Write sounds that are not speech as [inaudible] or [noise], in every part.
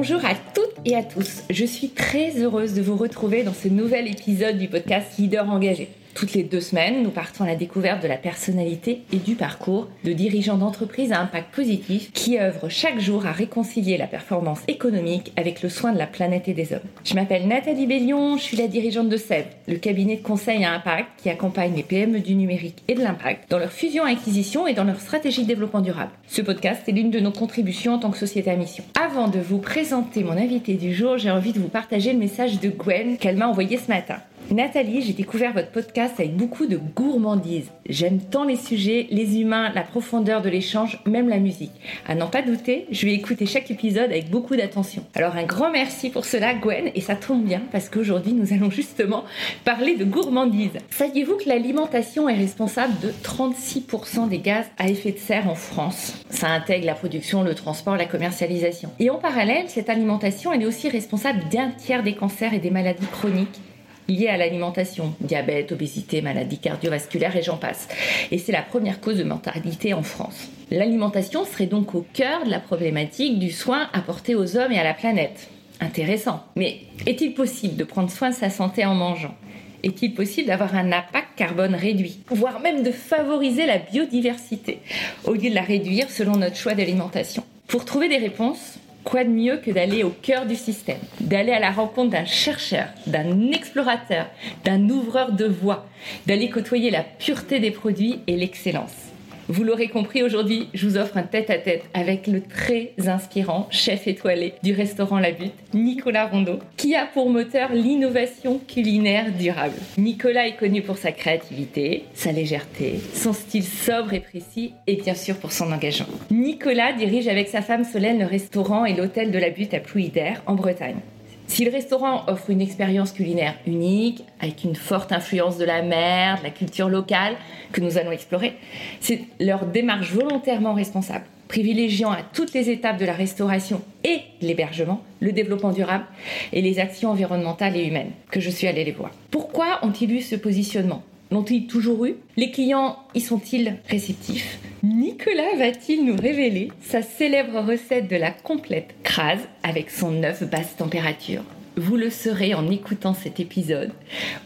Bonjour à toutes et à tous. Je suis très heureuse de vous retrouver dans ce nouvel épisode du podcast Leader engagé. Toutes les deux semaines, nous partons à la découverte de la personnalité et du parcours de dirigeants d'entreprises à impact positif qui œuvrent chaque jour à réconcilier la performance économique avec le soin de la planète et des hommes. Je m'appelle Nathalie Bellion, je suis la dirigeante de SEB, le cabinet de conseil à impact qui accompagne les PME du numérique et de l'impact dans leur fusion-acquisition et dans leur stratégie de développement durable. Ce podcast est l'une de nos contributions en tant que société à mission. Avant de vous présenter mon invité du jour, j'ai envie de vous partager le message de Gwen qu'elle m'a envoyé ce matin. Nathalie, j'ai découvert votre podcast avec beaucoup de gourmandise. J'aime tant les sujets, les humains, la profondeur de l'échange, même la musique. À n'en pas douter, je vais écouter chaque épisode avec beaucoup d'attention. Alors un grand merci pour cela Gwen, et ça tombe bien parce qu'aujourd'hui nous allons justement parler de gourmandise. Saviez-vous que l'alimentation est responsable de 36% des gaz à effet de serre en France? Ça intègre la production, le transport, la commercialisation. Et en parallèle, cette alimentation, elle est aussi responsable d'un tiers des cancers et des maladies chroniques liées à l'alimentation, diabète, obésité, maladies cardiovasculaires et j'en passe. Et c'est la première cause de mortalité en France. L'alimentation serait donc au cœur de la problématique du soin apporté aux hommes et à la planète. Intéressant. Mais est-il possible de prendre soin de sa santé en mangeant? Est-il possible d'avoir un impact carbone réduit, voire même de favoriser la biodiversité, au lieu de la réduire selon notre choix d'alimentation? Pour trouver des réponses, quoi de mieux que d'aller au cœur du système, d'aller à la rencontre d'un chercheur, d'un explorateur, d'un ouvreur de voie, d'aller côtoyer la pureté des produits et l'excellence. Vous l'aurez compris, aujourd'hui, je vous offre un tête-à-tête avec le très inspirant chef étoilé du restaurant La Butte, Nicolas Rondeau, qui a pour moteur l'innovation culinaire durable. Nicolas est connu pour sa créativité, sa légèreté, son style sobre et précis et bien sûr pour son engagement. Nicolas dirige avec sa femme Solène le restaurant et l'hôtel de La Butte à Plouidère, en Bretagne. Si le restaurant offre une expérience culinaire unique, avec une forte influence de la mer, de la culture locale, que nous allons explorer, c'est leur démarche volontairement responsable, privilégiant à toutes les étapes de la restauration et de l'hébergement le développement durable et les actions environnementales et humaines, que je suis allée les voir. Pourquoi ont-ils eu ce positionnement? L'ont-ils toujours eu? Les clients y sont-ils réceptifs? Nicolas va-t-il nous révéler sa célèbre recette de la complète crase avec son œuf basse température? Vous le saurez en écoutant cet épisode.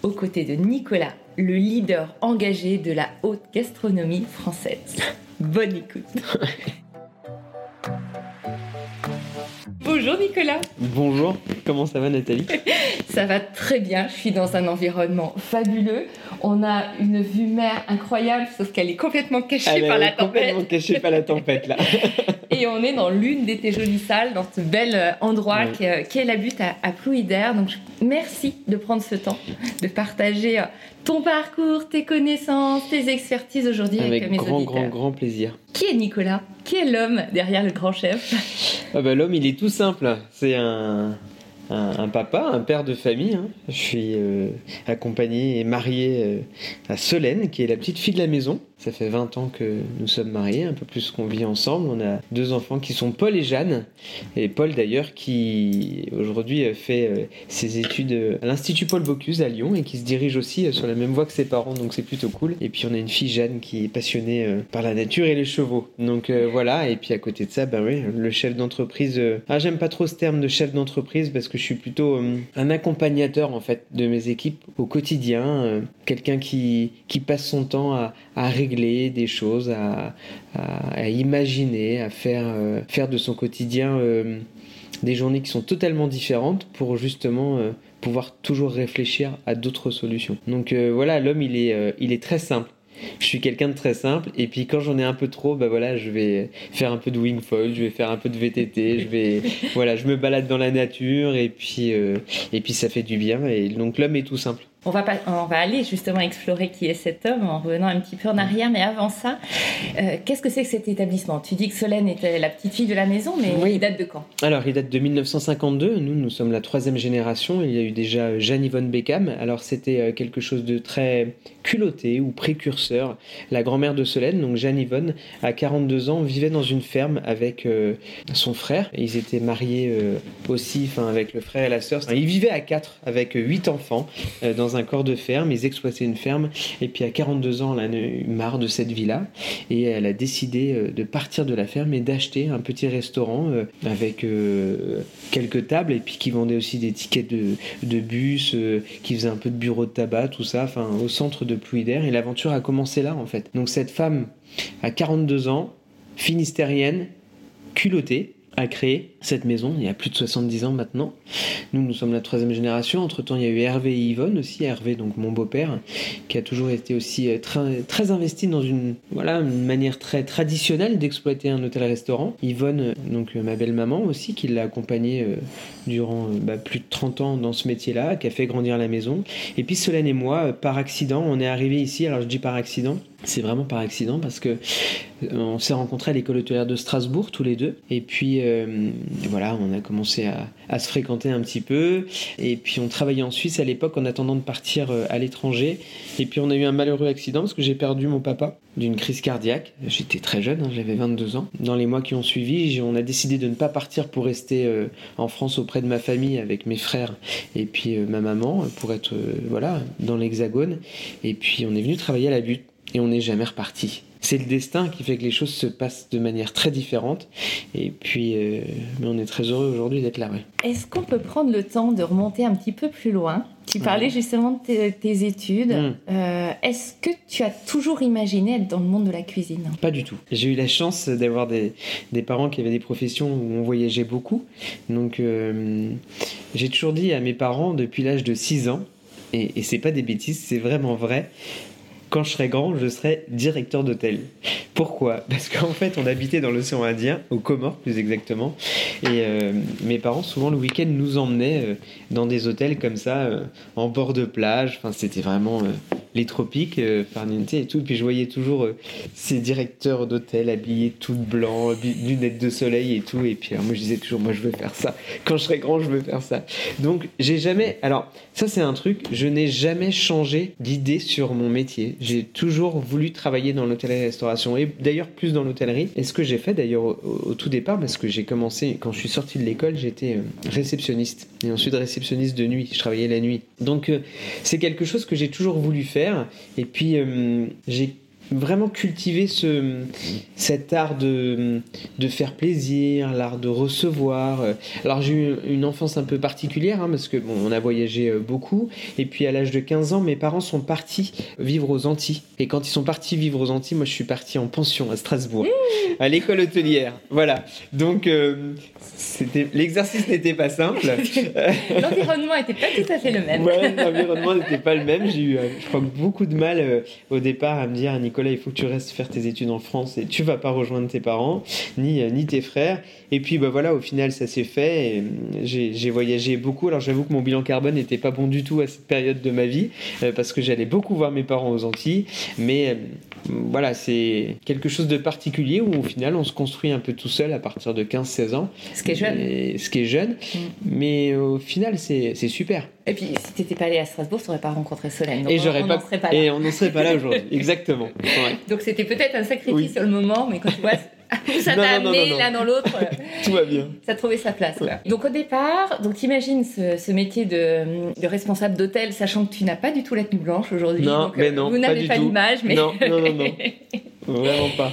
Aux côtés de Nicolas, le leader engagé de la haute gastronomie française. Bonne écoute [laughs] Bonjour Nicolas. Bonjour, comment ça va Nathalie? [laughs] Ça va très bien, je suis dans un environnement fabuleux. On a une vue mer incroyable, sauf qu'elle est complètement cachée par la tempête. Complètement cachée par la tempête là. [laughs] Et on est dans l'une de tes jolies salles, dans ce bel euh, endroit qui, est la butte à, à Plouidère. Donc merci de prendre ce temps, de partager euh, ton parcours, tes connaissances, tes expertises aujourd'hui avec, avec mes grand, auditeurs. grand, grand plaisir. Qui est Nicolas? Qui est l'homme derrière le grand chef? Ah bah, L'homme, il est tout simple. C'est un, un, un, papa, un père de famille. Hein. Je suis euh, accompagné et marié euh, à Solène, qui est la petite fille de la maison. Ça fait 20 ans que nous sommes mariés, un peu plus qu'on vit ensemble. On a deux enfants qui sont Paul et Jeanne. Et Paul d'ailleurs qui aujourd'hui fait euh, ses études à l'Institut Paul Bocuse à Lyon et qui se dirige aussi euh, sur la même voie que ses parents, donc c'est plutôt cool. Et puis on a une fille Jeanne qui est passionnée euh, par la nature et les chevaux. Donc voilà, et puis à côté de ça, ben oui, le chef d'entreprise. Ah, j'aime pas trop ce terme de chef d'entreprise parce que je suis plutôt un accompagnateur en fait de mes équipes au quotidien. Quelqu'un qui, qui passe son temps à, à régler des choses, à, imaginer, à faire, euh, faire de son quotidien euh, des journées qui sont totalement différentes pour justement euh, pouvoir toujours réfléchir à d'autres solutions. Donc voilà, l'homme il est, il est très simple. Je suis quelqu'un de très simple et puis quand j'en ai un peu trop, bah voilà, je vais faire un peu de wingfoil, je vais faire un peu de VTT, je vais [laughs] voilà, je me balade dans la nature et puis et puis ça fait du bien et donc l'homme est tout simple. On va, pas, on va aller justement explorer qui est cet homme en revenant un petit peu en arrière, mais avant ça, euh, qu'est-ce que c'est que cet établissement? Tu dis que Solène était la petite fille de la maison, mais oui. il date de quand? Alors, il date de 1952. Nous, nous sommes la troisième génération. Il y a eu déjà Jeanne-Yvonne Beckham. Alors, c'était quelque chose de très culotté ou précurseur. La grand-mère de Solène, donc Jeanne-Yvonne, à 42 ans, vivait dans une ferme avec euh, son frère. Ils étaient mariés euh, aussi, enfin, avec le frère et la sœur. Ils vivaient à quatre avec huit enfants euh, dans un corps de ferme, ils exploitaient une ferme, et puis à 42 ans, elle a eu marre de cette vie-là, et elle a décidé euh, de partir de la ferme et d'acheter un petit restaurant euh, avec quelques tables, et puis qui vendait aussi des tickets de, de bus, qui faisait un peu de bureau de tabac, tout ça, enfin au centre de Plouidère, et l'aventure a commencé là en fait. Donc cette femme à 42 ans, finistérienne, culottée, a créé cette maison il y a plus de 70 ans maintenant. Nous, nous sommes la troisième génération. Entre-temps, il y a eu Hervé et Yvonne aussi. Hervé, donc mon beau-père, qui a toujours été aussi euh, très, très investi dans une, voilà, une manière très traditionnelle d'exploiter un hôtel-restaurant. Yvonne, euh, donc euh, ma belle-maman aussi, qui l'a accompagné durant bah, plus de 30 ans dans ce métier-là, qui a fait grandir la maison. Et puis Solène et moi, par accident, on est arrivés ici. Alors je dis par accident, c'est vraiment par accident parce que on s'est rencontrés à l'école hôtelière de Strasbourg tous les deux. Et puis voilà, on a commencé à, se fréquenter un petit peu. Et puis on travaillait en Suisse à l'époque en attendant de partir euh, à l'étranger. Et puis on a eu un malheureux accident parce que j'ai perdu mon papa d'une crise cardiaque. J'étais très jeune, hein, j'avais 22 ans. Dans les mois qui ont suivi, on a décidé de ne pas partir pour rester euh, en France auprès de ma famille avec mes frères et puis euh, ma maman pour être voilà dans l'Hexagone. Et puis on est venu travailler à la butte et on n'est jamais reparti c'est le destin qui fait que les choses se passent de manière très différente. Et puis, euh, mais on est très heureux aujourd'hui d'être là. Est-ce qu'on peut prendre le temps de remonter un petit peu plus loin? Tu parlais justement de tes, études. Mm. Euh, est-ce que tu as toujours imaginé être dans le monde de la cuisine? Pas du tout. J'ai eu la chance d'avoir des, parents qui avaient des professions où on voyageait beaucoup. Donc, euh, j'ai toujours dit à mes parents depuis l'âge de 6 ans, et, et c'est pas des bêtises, c'est vraiment vrai quand je serai grand, je serai directeur d'hôtel. Pourquoi? Parce qu'en fait, on habitait dans l'océan Indien, aux Comores plus exactement, et euh, mes parents, souvent le week-end, nous emmenaient euh, dans des hôtels comme ça, euh, en bord de plage. Enfin, c'était vraiment les tropiques, Farniente et tout. Puis je voyais toujours ces directeurs d'hôtel habillés tout blanc, lunettes de soleil et tout. Et puis moi, je disais toujours, moi, je veux faire ça. Quand je serai grand, je veux faire ça. Donc, j'ai jamais. Alors, ça, c'est un truc, je n'ai jamais changé d'idée sur mon métier j'ai toujours voulu travailler dans l'hôtellerie-restauration et d'ailleurs plus dans l'hôtellerie. Et ce que j'ai fait d'ailleurs au, tout départ, parce que j'ai commencé, quand je suis sorti de l'école, j'étais euh, réceptionniste et ensuite réceptionniste de nuit. Je travaillais la nuit. Donc euh, c'est quelque chose que j'ai toujours voulu faire. Et puis euh, j'ai vraiment cultiver ce, cet art de, de faire plaisir, l'art de recevoir. Alors j'ai eu une enfance un peu particulière hein, parce que bon, on a voyagé euh, beaucoup et puis à l'âge de 15 ans, mes parents sont partis vivre aux Antilles. Et quand ils sont partis vivre aux Antilles, moi je suis parti en pension à Strasbourg, à l'école hôtelière. Voilà. Donc euh, c'était l'exercice n'était pas simple. [laughs] L'environnement n'était pas tout à fait le même. Ouais, l'environnement n'était pas le même. J'ai eu, euh, je crois, beaucoup de mal au départ à me dire, Nicolas il faut que tu restes faire tes études en France et tu vas pas rejoindre tes parents, ni, euh, tes frères. Et puis, bah voilà, au final, ça s'est fait. Euh, j'ai voyagé beaucoup. Alors, j'avoue que mon bilan carbone n'était pas bon du tout à cette période de ma vie, euh, parce que j'allais beaucoup voir mes parents aux Antilles. Mais voilà, c'est quelque chose de particulier où, au final, on se construit un peu tout seul à partir de 15-16 ans. Ce qui est jeune. ce qui est jeune. Mm. Mais au final, c'est super. Et puis, si tu n'étais pas allé à Strasbourg, tu n'aurais pas rencontré Solène. et j'aurais pas, pas là. Et on n'en serait pas là aujourd'hui. [laughs] Exactement. Donc, c'était peut-être un sacrifice sur le moment, mais quand tu vois [laughs] [laughs] ça t'a amené l'un dans l'autre. [laughs] Tout va bien. Ça a trouvé sa place. Donc au départ, donc t'imagines ce, ce métier de, de responsable d'hôtel, sachant que tu n'as pas du tout la tenue blanche aujourd'hui. Non, mais non. Vous n'avez pas, l'image, mais non, non, non, non. [laughs] Vraiment pas.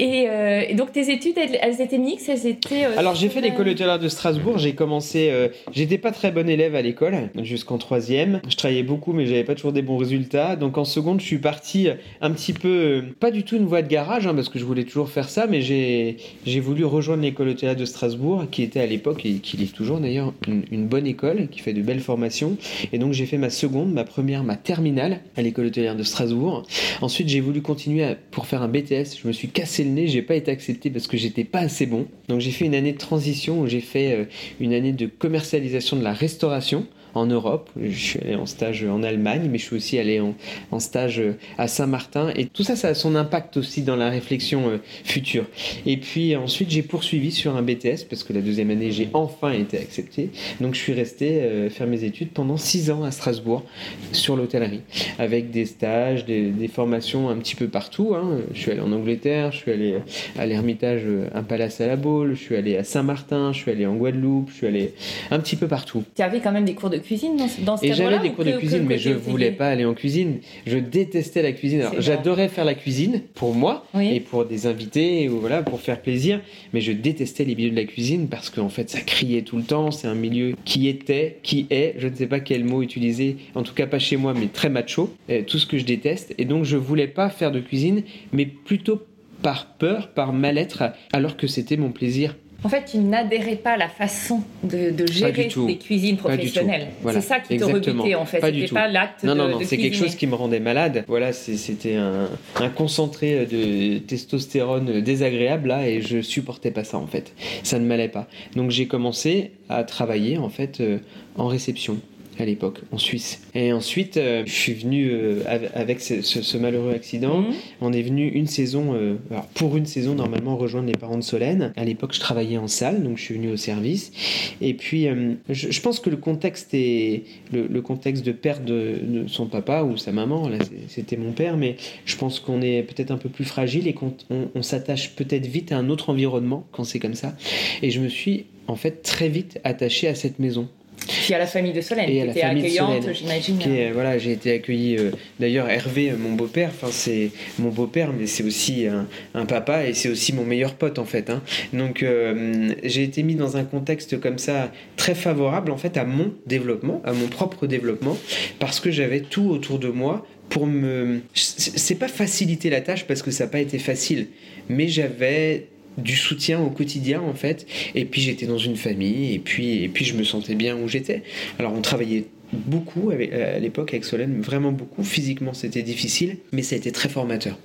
Euh, et, donc tes études, elles, étaient mixtes, elles étaient. Euh, Alors j'ai fait l'école hôtelière de Strasbourg. J'ai commencé. J'étais pas très bon élève à l'école jusqu'en troisième. Je travaillais beaucoup, mais j'avais pas toujours des bons résultats. Donc en seconde, je suis parti un petit peu, pas du tout une voie de garage, hein, parce que je voulais toujours faire ça, mais j'ai j'ai voulu rejoindre l'école hôtelière de Strasbourg, qui était à l'époque, et qui est toujours d'ailleurs, une, bonne école, qui fait de belles formations. Et donc j'ai fait ma seconde, ma première, ma terminale à l'école hôtelière de Strasbourg. Ensuite, j'ai voulu continuer pour faire un BTS. Je me suis cassé le nez, j'ai pas été accepté parce que j'étais pas assez bon. Donc j'ai fait une année de transition où j'ai fait euh, une année de commercialisation de la restauration en Europe. Je suis allé en stage en Allemagne, mais je suis aussi allé en, stage à Saint-Martin. Et tout ça, ça a son impact aussi dans la réflexion euh, future. Et puis ensuite, j'ai poursuivi sur un BTS parce que la deuxième année, j'ai enfin été accepté. Donc je suis resté euh, faire mes études pendant six ans à Strasbourg sur l'hôtellerie, avec des stages, des, formations un petit peu partout. Hein. Je suis allé en Angleterre, je suis allé à l'Ermitage, un palace à la Baule, je suis allé à Saint-Martin, je suis allé en Guadeloupe, je suis allé un petit peu partout. Tu avais quand même des cours de cuisine dans, dans ce Et j'avais des ou cours que- de que cuisine, mais côté je voulais pas aller en cuisine. Je détestais la cuisine. Alors, J'adorais faire la cuisine pour moi Oui. et pour des invités ou voilà pour faire plaisir, mais je détestais les milieux de la cuisine parce qu'en fait ça criait tout le temps. C'est un milieu qui était, qui est, je ne sais pas quel mot utiliser, en tout cas pas chez moi, mais très macho. euh, tout ce que je déteste. Et donc je voulais pas faire de cuisine, mais plutôt par peur, par mal-être, alors que c'était mon plaisir En fait, tu n'adhérais pas à la façon de, de gérer des cuisines professionnelles. Voilà. C'est ça qui te rebutait en fait. Pas du tout. pas l'acte Non, de non, non, c'est quelque chose qui me rendait malade. Voilà, c'était un, un concentré de testostérone désagréable là, et je supportais pas ça en fait. Ça ne m'allait pas. Donc j'ai commencé à travailler en fait euh, en réception à l'époque en Suisse. Et ensuite, euh, je suis venu euh, av- avec ce, ce- ce malheureux accident. Mhm. On est venu une saison, euh, alors pour une saison normalement rejoindre les parents de Solène. À l'époque, je travaillais en salle, donc je suis venu au service. Et puis, je, je pense que le contexte est le, le contexte de perte de, de son papa ou sa maman. Là, c'était mon père, mais je pense qu'on est peut-être un peu plus fragile et qu'on on- on s'attache peut-être vite à un autre environnement quand c'est comme ça. Et je me suis en fait très vite attaché à cette maison. Puis à la famille de Solène, Et qui était accueillante, j'imagine. voilà, j'ai été accueilli. euh, D'ailleurs, Hervé, euh, mon beau-père, enfin c'est mon beau-père, mais c'est aussi un, un papa et c'est aussi mon meilleur pote en fait. hein. Donc euh, j'ai été mis dans un contexte comme ça très favorable en fait à mon développement, à mon propre développement, parce que j'avais tout autour de moi pour me. C'est pas faciliter la tâche parce que ça n'a pas été facile, mais j'avais du soutien au quotidien en fait et puis j'étais dans une famille et puis et puis je me sentais bien où j'étais alors on travaillait beaucoup avec- à l'époque avec Solène, vraiment beaucoup. Physiquement, c'était difficile, mais ça a été très formateur.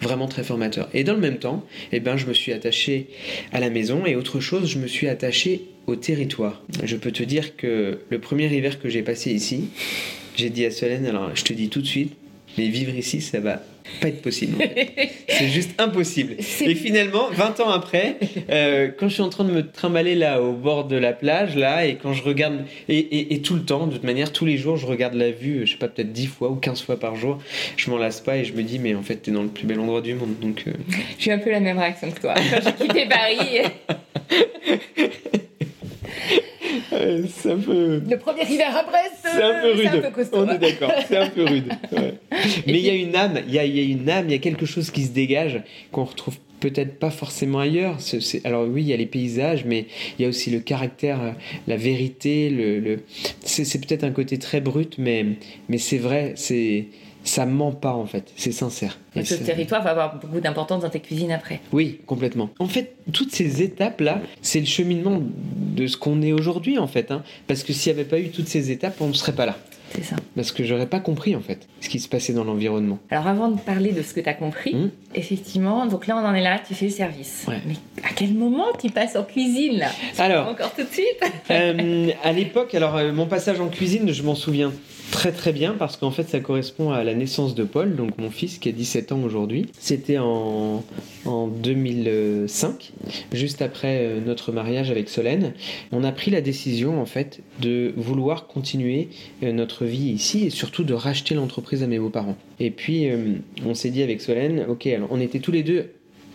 Vraiment très formateur. Et dans le même temps, eh ben, je me suis attaché à la maison et autre chose, je me suis attaché au territoire. Je peux te dire que le premier hiver que j'ai passé ici, j'ai dit à Solène, alors je te dis tout de suite, mais vivre ici, ça va pas être possible. en [laughs] fait. C'est juste impossible. Et finalement, 20 ans après, euh, quand je suis en train de me trimballer là au bord de la plage, là, et quand je regarde, et, et- et tout le temps, de toute manière, tous les jours, je regarde la vue, je sais pas, peut-être 10 fois ou 15 fois par jour, je m'en lasse pas et je me dis, mais en fait, t'es dans le plus bel endroit du monde. Donc, euh, J'ai un peu la même réaction que toi. Quand j'ai quitté Paris, [laughs] c'est un peu. le premier hiver Brest, C'est un peu rude. un peu costaud. On est d'accord, c'est un peu rude. ouais. [laughs] Mais il y a une âme, il y a, y a une âme, il y a quelque chose qui se dégage qu'on retrouve peut-être pas forcément ailleurs. Alors oui, il y a les paysages, mais il y a aussi le caractère, la vérité. Le, le- c'est c'est peut-être un côté très brut, mais, mais c'est vrai, c'est ça ment pas en fait, c'est sincère. Et ce territoire va avoir beaucoup d'importance dans tes cuisines après. oui, complètement. En fait, toutes ces étapes-là, c'est le cheminement de ce qu'on est aujourd'hui, en fait. hein. Parce que s'il n'y avait pas eu toutes ces étapes, on ne serait pas là. C'est ça. Parce que j'aurais pas compris, en fait, ce qui se passait dans l'environnement. Alors avant de parler de ce que tu as compris, Mhm. effectivement, donc là on en est là, tu fais le service. Ouais. Mais à quel moment tu passes en cuisine là? [laughs] Alors, Encore tout de suite? [laughs] Euh, à l'époque, alors euh, mon passage en cuisine, je m'en souviens très très bien parce qu'en fait ça correspond à la naissance de Paul, donc mon fils qui a 17 ans aujourd'hui. C'était en, en 2005, juste après euh, notre mariage avec Solène. On a pris la décision en fait de vouloir continuer euh, vie ici et surtout de racheter l'entreprise à mes beaux-parents. Et puis euh, on s'est dit avec Solène, ok, alors on était tous les deux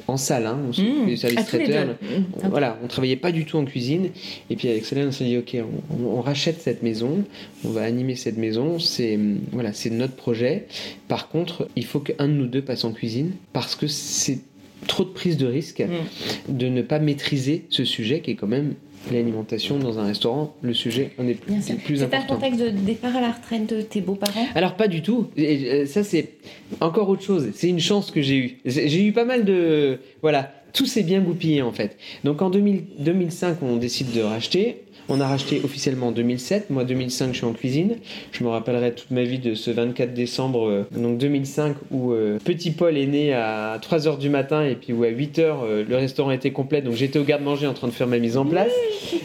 en salle, hein, on Mmh. du service les traiteur. Mmh. On- Voilà, on travaillait pas du tout en cuisine. Et puis avec Solène, on s'est dit, ok, on, rachète cette maison, on va animer cette maison. C'est voilà, c'est notre projet. Par contre, il faut qu'un de nous deux passe en cuisine parce que c'est trop de prise de risque Mm. de ne pas maîtriser ce sujet qui est quand même l'alimentation dans un restaurant, le sujet des Bien des sûr. plus C'est un contexte de départ à la retraite de tes beaux-parents Alors pas du tout. Et, euh, ça c'est encore autre chose. C'est une chance que j'ai eue. J'ai j'ai eu pas mal de voilà. Tout s'est bien goupillé en fait. Donc en 2000 2005 on décide de racheter. On a racheté officiellement en 2007. Moi 2005 je suis en cuisine. Je me rappellerai toute ma vie de ce 24 décembre euh, donc 2005 où euh, petit Paul est né à 3h du matin et puis où à 8h euh, le restaurant était complet. Donc j'étais au garde-manger en train de faire ma mise en place.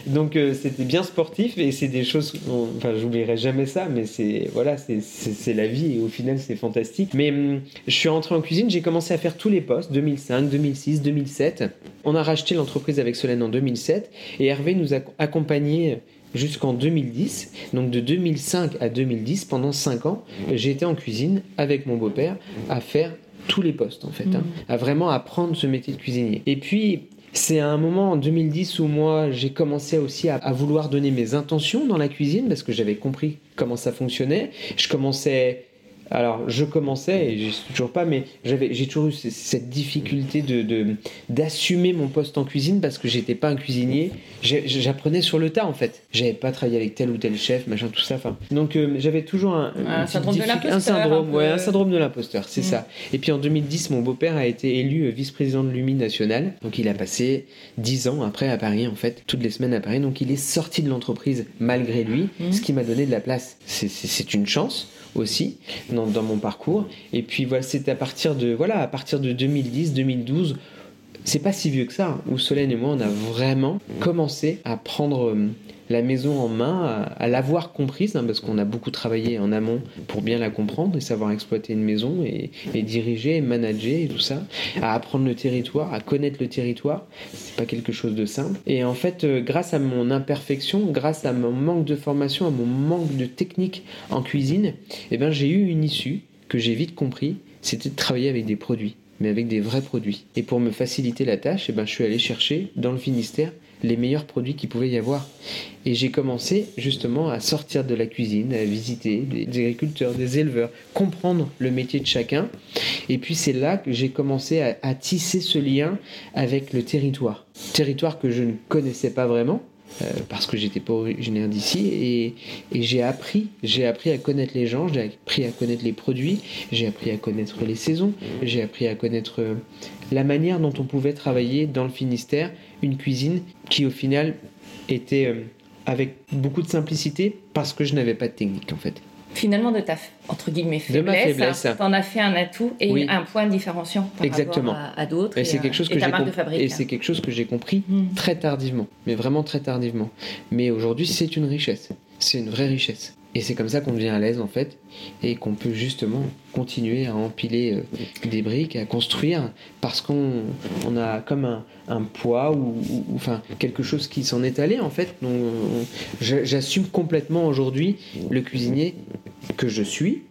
Donc euh, c'était bien sportif et c'est des choses, on- enfin j'oublierai jamais ça, mais c'est voilà, c'est la vie et au final c'est fantastique. Mais hum, je suis rentré en cuisine, j'ai commencé à faire tous les postes, 2005, 2006, 2007. On a racheté l'entreprise avec Solène en 2007 et Hervé nous a accompagnés jusqu'en 2010. Donc de 2005 à 2010, pendant 5 ans, j'ai été en cuisine avec mon beau-père à faire tous les postes en fait, hein, à vraiment apprendre ce métier de cuisinier. Et puis C'est un moment en 2010 où moi j'ai commencé aussi à, à, vouloir donner mes intentions dans la cuisine parce que j'avais compris comment ça fonctionnait. Je commençais alors, je commençais, et je suis toujours pas, mais j'avais, j'ai toujours eu cette difficulté de, d'assumer mon poste en cuisine parce que j'étais pas un cuisinier. J'apprenais sur le tas, en fait. J'avais pas travaillé avec tel ou tel chef, machin, tout ça. Enfin, donc, euh, j'avais toujours un, un syndrome de l'imposteur. Un syndrome, ouais, un syndrome de l'imposteur, c'est mm. ça. Et puis en 2010, mon beau-père a été élu euh, vice-président de l'UMI national. Donc, il a passé 10 ans après à Paris, en fait, toutes les semaines à Paris. Donc, il est sorti de l'entreprise malgré lui, mm. ce qui m'a donné de la place. C'est une chance aussi dans, dans mon parcours. Et puis voilà, c'est à partir de voilà, à partir de 2010, 2012 c'est pas si vieux que ça, hein, où Solène et moi, on a vraiment commencé à prendre euh, la maison en main, à, l'avoir comprise, hein, parce qu'on a beaucoup travaillé en amont pour bien la comprendre et savoir exploiter une maison et, diriger, et manager et tout ça, à apprendre le territoire, à connaître le territoire. C'est pas quelque chose de simple. Et en fait, euh, grâce à mon imperfection, grâce à mon manque de formation, à mon manque de technique en cuisine, eh ben, j'ai eu une issue que j'ai vite compris, c'était de travailler avec des produits mais avec des vrais produits. Et pour me faciliter la tâche, eh ben, je suis allé chercher dans le Finistère les meilleurs produits qu'il pouvait y avoir. Et j'ai commencé justement à sortir de la cuisine, à visiter des agriculteurs, des éleveurs, comprendre le métier de chacun. Et puis c'est là que j'ai commencé à, tisser ce lien avec le territoire. Territoire que je ne connaissais pas vraiment, euh, parce que j'étais pas originaire d'ici et, j'ai appris j'ai appris à connaître les gens j'ai appris à connaître les produits j'ai appris à connaître les saisons j'ai appris à connaître euh, la manière dont on pouvait travailler dans le Finistère une cuisine qui au final était euh, avec beaucoup de simplicité parce que je n'avais pas de technique en fait. Finalement de ta entre guillemets faiblesse, tu en as fait un atout et un point différenciant par Exactement. rapport à, d'autres et, c'est quelque chose que j'ai et c'est quelque chose que j'ai compris hmm. très tardivement mais vraiment très tardivement. Mais aujourd'hui c'est une richesse. C'est une vraie richesse et c'est comme ça qu'on devient à l'aise en fait et qu'on peut justement continuer à empiler euh, des briques, à construire parce qu'on on a comme un, poids ou, enfin quelque chose qui s'en est allé en fait. Donc j'assume complètement aujourd'hui le cuisinier que je suis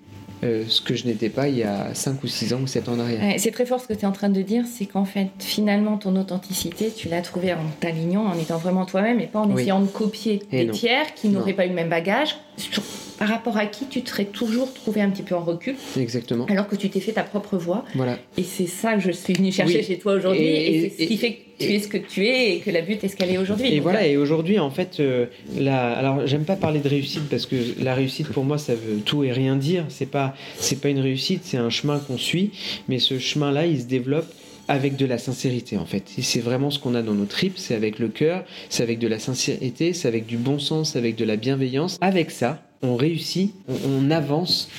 euh, ce que je n'étais pas il y a 5 ou 6 ans ou 7 ans en arrière. c'est très fort ce que tu es en train de dire, c'est qu'en fait, finalement, ton authenticité, tu l'as trouvée en t'alignant, en étant vraiment toi-même et pas en essayant de copier des tiers qui n'auraient pas eu le même bagage, par rapport à qui tu te serais toujours trouvé un petit peu en recul. Exactement. Alors que tu t'es fait ta propre voix. Voilà. Et c'est ça que je suis venue chercher chez toi aujourd'hui. Et, c'est ce qui fait que tu es ce que tu es et que la butte est ce qu'elle est aujourd'hui. Et voilà, et aujourd'hui, en fait, euh, la... alors j'aime pas parler de réussite parce que la réussite pour moi, ça veut tout et rien dire. C'est pas, c'est pas une réussite, c'est un chemin qu'on suit. Mais ce chemin-là, il se développe avec de la sincérité en fait. Et c'est vraiment ce qu'on a dans nos tripes, c'est avec le cœur, c'est avec de la sincérité, c'est avec du bon sens, avec de la bienveillance. Avec ça, on réussit, on, avance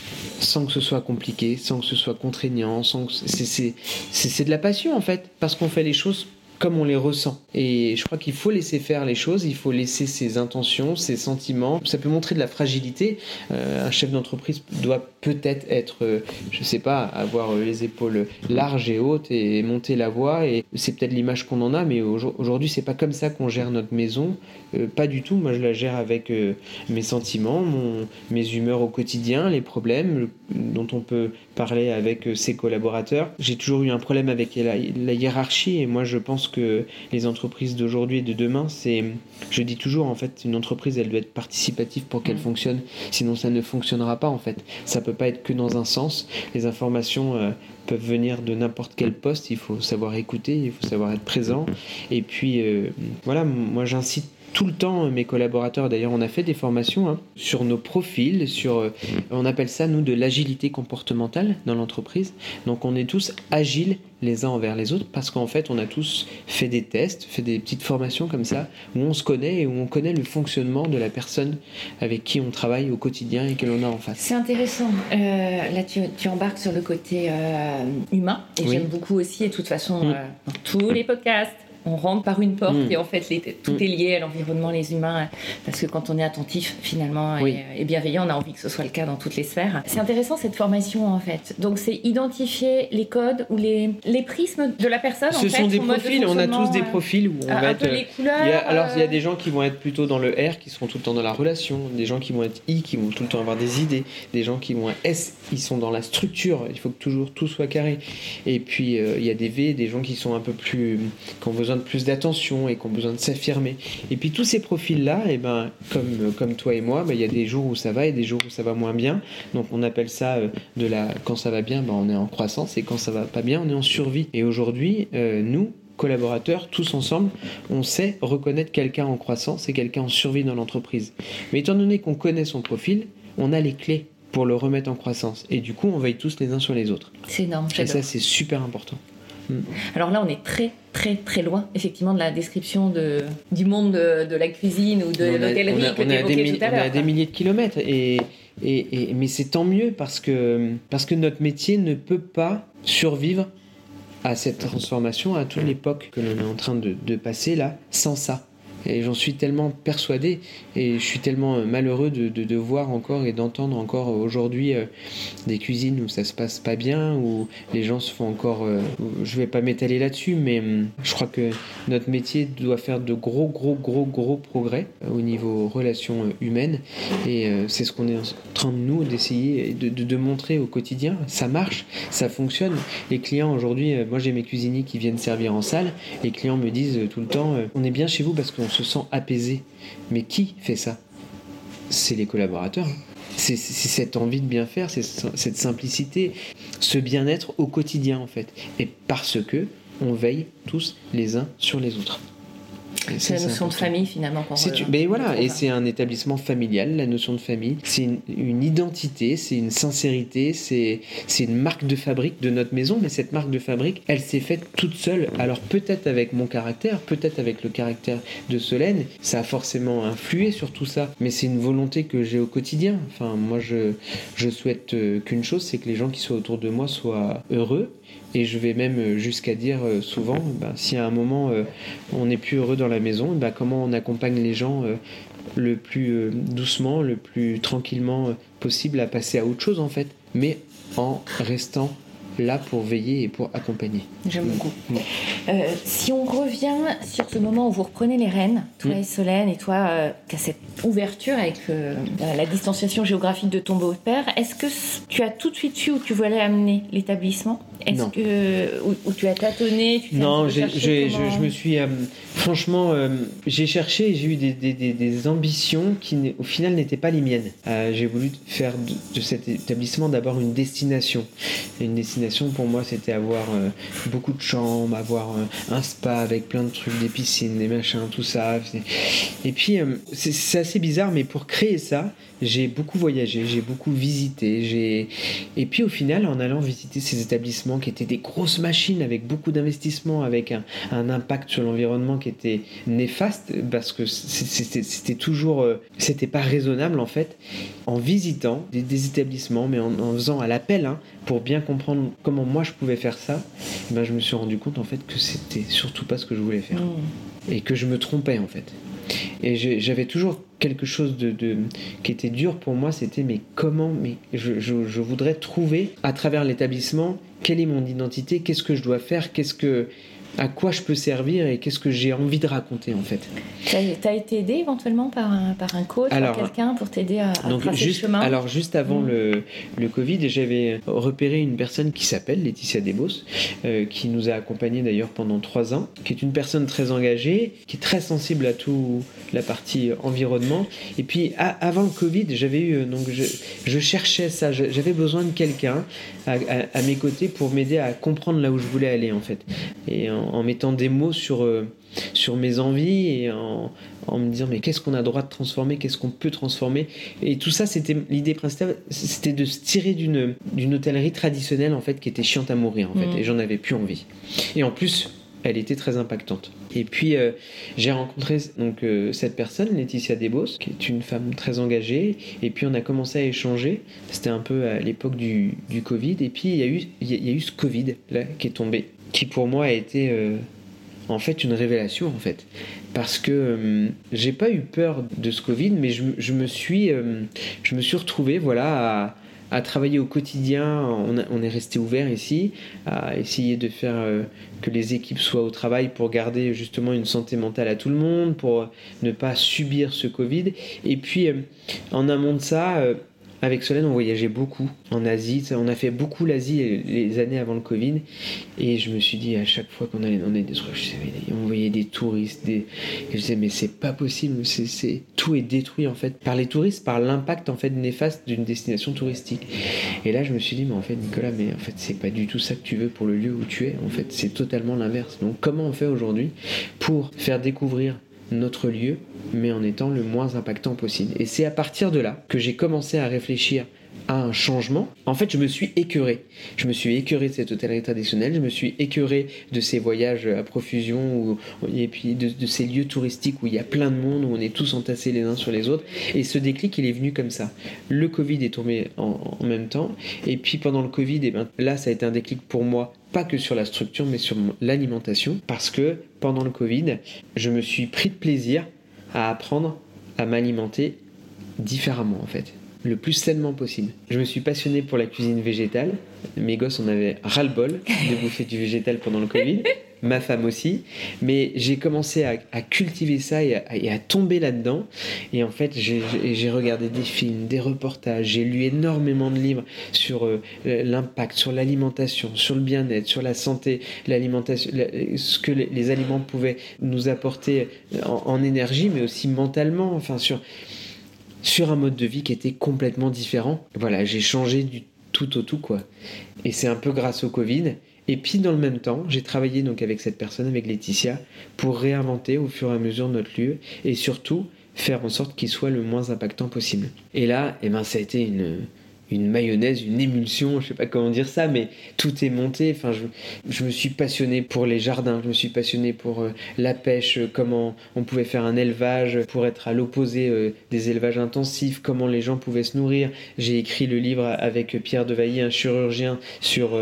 sans que ce soit compliqué, sans que ce soit contraignant, sans que c'est de la passion en fait, parce qu'on fait les choses comme on les ressent. Et je crois qu'il faut laisser faire les choses, il faut laisser ses intentions, ses sentiments. Ça peut montrer de la fragilité. Euh, un chef d'entreprise doit peut-être être, euh, je sais pas, avoir euh, les épaules larges et hautes et monter la voix. Et c'est peut-être l'image qu'on en a, mais aujourd'hui, c'est pas comme ça qu'on gère notre maison. pas du tout. Moi, je la gère avec mes sentiments, mon, mes humeurs au quotidien, les problèmes dont on peut parler avec ses collaborateurs. J'ai toujours eu un problème avec la, la hiérarchie et moi, je pense que les entreprises d'aujourd'hui et de demain, c'est, je dis toujours, en fait, une entreprise, elle doit être participative pour qu'elle mm. fonctionne. Sinon, ça ne fonctionnera pas, en fait. Ça peut pas être que dans un sens. Les informations euh, peuvent venir de n'importe quel poste. Il faut savoir écouter, il faut savoir être présent. Et puis, euh, voilà, moi, j'incite tout le temps mes collaborateurs. D'ailleurs, on a fait des formations hein, sur nos profils, sur, euh, on appelle ça nous de l'agilité comportementale dans l'entreprise. Donc, on est tous agiles les uns envers les autres parce qu'en fait, on a tous fait des tests, fait des petites formations comme ça où on se connaît et où on connaît le fonctionnement de la personne avec qui on travaille au quotidien et que l'on a en face. C'est intéressant. Euh, là, tu, embarques sur le côté euh, humain et j'aime beaucoup aussi. Et de toute façon, mm. dans tous les podcasts, on rentre par une porte mm. et en fait tout mm. est lié à l'environnement, les humains, parce que quand on est attentif finalement et, bienveillant, on a envie que ce soit le cas dans toutes les sphères. C'est intéressant cette formation en fait. Donc c'est identifier les codes ou les, les prismes de la personne. Ce sont des profils, on a tous des profils où on va être. Les couleurs, alors il y a des gens qui vont être plutôt dans le R, qui seront tout le temps dans la relation, des gens qui vont être I, qui vont tout le temps avoir des idées, des gens qui vont être S, ils sont dans la structure, il faut que toujours tout soit carré. Et puis euh, il y a des V, des gens qui sont un peu plus, qui ont besoin de plus d'attention et qui ont besoin de s'affirmer. Et puis tous ces profils-là, et ben, comme, comme toi et moi, ben, il y a des jours où ça va et des jours où ça va moins bien. Donc on appelle ça euh, de la quand ça va bien, ben, on est en croissance et quand ça va pas bien, on est en survie. Et aujourd'hui, euh, nous, collaborateurs, tous ensemble, on sait reconnaître quelqu'un en croissance et quelqu'un en survie dans l'entreprise. Mais étant donné qu'on connaît son profil, on a les clés pour le remettre en croissance. Et du coup, on veille tous les uns sur les autres. C'est énorme. Et ça, c'est super important. Mm. Alors là, on est très, très, très loin, effectivement, de la description de, du monde de, la cuisine ou de l'hôtellerie que tu évoquais tout à l'heure. On a des milliers de kilomètres. Et, et, mais c'est tant mieux parce que, parce que notre métier ne peut pas survivre à cette transformation, à toute l'époque que l'on est en train de, de passer là, sans ça. Et j'en suis tellement persuadé et je suis tellement euh, malheureux de, de, voir encore et d'entendre encore aujourd'hui euh, des cuisines où ça se passe pas bien, où les gens se font encore. Euh, je vais pas m'étaler là-dessus, mais hum, je crois que notre métier doit faire de gros, gros, gros, gros progrès au niveau relations humaines. Et c'est ce qu'on est en train de nous d'essayer de, de, de, montrer au quotidien. Ça marche, ça fonctionne. Les clients aujourd'hui, moi j'ai mes cuisiniers qui viennent servir en salle. Les clients me disent tout le temps on est bien chez vous parce qu'on se sent apaisé. Mais qui fait ça? C'est les collaborateurs. C'est cette envie de bien faire, cette simplicité, ce bien-être au quotidien en fait. Et parce que on veille tous les uns sur les autres. C'est la notion de famille finalement. C'est, mais voilà, et c'est un établissement familial, la notion de famille. C'est une, identité, c'est une sincérité, c'est, c'est une marque de fabrique de notre maison, mais cette marque de fabrique, elle s'est faite toute seule. Alors peut-être avec mon caractère, peut-être avec le caractère de Solène, ça a forcément influé sur tout ça, mais c'est une volonté que j'ai au quotidien. Enfin, moi je, je souhaite euh, qu'une chose, c'est que les gens qui soient autour de moi soient heureux et je vais même euh, jusqu'à dire euh, souvent, bah, si à un moment euh, on n'est plus heureux dans la maison, bah, comment on accompagne les gens le plus doucement, le plus tranquillement possible à passer à autre chose en fait, mais en restant là pour veiller et pour accompagner. J'aime beaucoup. Euh, si on revient sur ce moment où vous reprenez les rênes, toi mm. et Solène, et toi euh, qui as cette ouverture avec euh, la distanciation géographique de ton beau-père, est-ce que tu as tout de suite su où tu voulais amener l'établissement? Est-ce que où, tu as tâtonné Non, je, me suis franchement j'ai cherché, j'ai eu des, des, des, ambitions qui au final n'étaient pas les miennes. j'ai voulu faire de, de cet établissement d'abord une destination, une destination pour moi, c'était avoir euh, beaucoup de chambres, avoir euh, un spa avec plein de trucs, des piscines, des machins, tout ça. Et puis, euh, c'est assez bizarre, mais pour créer ça, j'ai beaucoup voyagé, j'ai beaucoup visité. J'ai et puis au final, en allant visiter ces établissements qui étaient des grosses machines avec beaucoup d'investissement, avec un, impact sur l'environnement qui était néfaste parce que c'était toujours, c'était pas raisonnable en fait. En visitant des, établissements, mais en, faisant à l'appel hein, pour bien comprendre comment moi je pouvais faire ça, eh ben je me suis rendu compte en fait que c'était surtout pas ce que je voulais faire mmh. et que je me trompais en fait. Et j'avais toujours quelque chose de, qui était dur pour moi, c'était mais comment, mais je, je, voudrais trouver à travers l'établissement quelle est mon identité, qu'est-ce que je dois faire, qu'est-ce que à quoi je peux servir et qu'est-ce que j'ai envie de raconter en fait. Tu as, été aidé éventuellement par un, par un coach, par quelqu'un pour t'aider à, à tracer juste, le chemin? Alors juste avant mm. le, le Covid, j'avais repéré une personne qui s'appelle Laetitia Desbos, euh, qui nous a accompagnés d'ailleurs pendant trois ans, qui est une personne très engagée, qui est très sensible à tout la partie environnement. Et puis avant le Covid, j'avais eu donc je, je cherchais ça, j'avais besoin de quelqu'un à, à, mes côtés pour m'aider à comprendre là où je voulais aller en fait. Et en, mettant des mots sur, euh, sur mes envies et en, en me disant mais qu'est-ce qu'on a droit de transformer, qu'est-ce qu'on peut transformer? Et tout ça, c'était l'idée principale, c'était de se tirer d'une, d'une hôtellerie traditionnelle en fait qui était chiante à mourir en fait. Mmh. Et j'en avais plus envie. Et en plus, elle était très impactante. Et puis euh, j'ai rencontré donc euh, cette personne, Laetitia Desbos, qui est une femme très engagée. Et puis on a commencé à échanger. C'était un peu à l'époque du, du, Covid. Et puis il y a eu il y a eu ce Covid là qui est tombé qui pour moi a été euh, en fait une révélation en fait parce que j'ai pas eu peur de ce Covid mais je, je me suis je me suis retrouvé voilà à, à travailler au quotidien. On, est resté ouvert ici à essayer de faire que les équipes soient au travail pour garder justement une santé mentale à tout le monde pour ne pas subir ce Covid. Et puis en amont de ça avec Solène, on voyageait beaucoup en Asie. On a fait beaucoup l'Asie les années avant le Covid. Et je me suis dit, à chaque fois qu'on allait dans des trucs, on voyait touristes. Des... Et je disais, mais c'est pas possible, c'est, tout est détruit en fait par les touristes, par l'impact en fait néfaste d'une destination touristique. Et là, je me suis dit, mais en fait, Nicolas, mais en fait, c'est pas du tout ça que tu veux pour le lieu où tu es. En fait, c'est totalement l'inverse. Donc, comment on fait aujourd'hui pour faire découvrir notre lieu, mais en étant le moins impactant possible. Et c'est à partir de là que j'ai commencé à réfléchir un changement, en fait, je me suis écœuré. Je me suis écœuré de cette hôtellerie traditionnelle, je me suis écœuré de ces voyages à profusion, et puis de, ces lieux touristiques où il y a plein de monde, où on est tous entassés les uns sur les autres. Et ce déclic, il est venu comme ça. Le Covid est tombé en, même temps, et puis pendant le Covid, et eh ben, là, ça a été un déclic pour moi pas que sur la structure, mais sur l'alimentation, parce que pendant le Covid, je me suis pris de plaisir à apprendre à m'alimenter différemment en fait le plus sainement possible. Je me suis passionné pour la cuisine végétale. Mes gosses en avaient ras-le-bol de [laughs] bouffer du végétal pendant le Covid. Ma femme aussi. Mais j'ai commencé à, cultiver ça et à, tomber là-dedans. Et en fait, j'ai regardé des films, des reportages, j'ai lu énormément de livres sur euh, l'impact, sur l'alimentation, sur le bien-être, sur la santé, l'alimentation, ce que les, aliments pouvaient nous apporter en, en énergie, mais aussi mentalement. Enfin, sur sur un mode de vie qui était complètement différent. Voilà, j'ai changé du tout au tout, quoi. Et c'est un peu grâce au Covid. Et puis dans le même temps, j'ai travaillé donc avec cette personne, avec Laetitia, pour réinventer au fur et à mesure notre lieu et surtout faire en sorte qu'il soit le moins impactant possible. Et là, eh ben, ça a été une, une mayonnaise, une émulsion, je sais pas comment dire ça, mais tout est monté. Enfin, je, me suis passionné pour les jardins, je me suis passionné pour euh, la pêche, euh, comment on pouvait faire un élevage pour être à l'opposé euh, des élevages intensifs, comment les gens pouvaient se nourrir. J'ai écrit le livre avec Pierre Devailly, un chirurgien, sur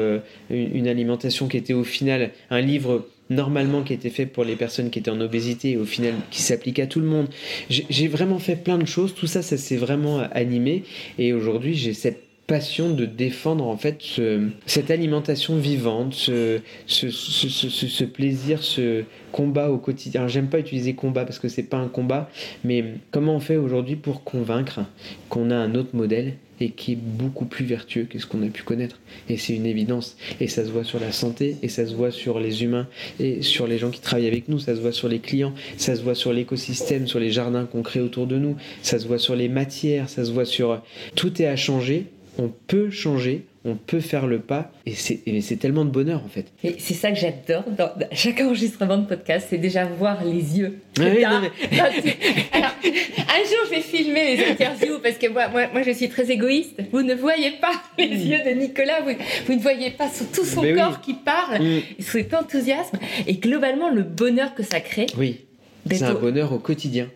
une, alimentation qui était au final un livre normalement qui était fait pour les personnes qui étaient en obésité et au final qui s'applique à tout le monde. J'ai vraiment fait plein de choses, tout ça, ça s'est vraiment animé et aujourd'hui j'ai cette passion de défendre en fait cette alimentation vivante, ce, ce, ce, plaisir, ce combat au quotidien. J'aime pas utiliser combat parce que c'est pas un combat, mais comment on fait aujourd'hui pour convaincre qu'on a un autre modèle et qui est beaucoup plus vertueux que ce qu'on a pu connaître. Et c'est une évidence. Et ça se voit sur la santé, et ça se voit sur les humains, et sur les gens qui travaillent avec nous, ça se voit sur les clients, ça se voit sur l'écosystème, sur les jardins qu'on crée autour de nous, ça se voit sur les matières, ça se voit sur... Tout est à changer on peut changer, on peut faire le pas, et c'est tellement de bonheur en fait. Et c'est ça que j'adore dans [laughs] chaque enregistrement de podcast, c'est déjà voir les yeux. [laughs] Alors, un jour je vais filmer les interviews parce que moi, moi, je suis très égoïste. Vous ne voyez pas [laughs] les yeux de Nicolas, vous, ne voyez pas tout son corps qui parle, mm. cet enthousiasme, et globalement le bonheur que ça crée. Oui, c'est un bonheur au quotidien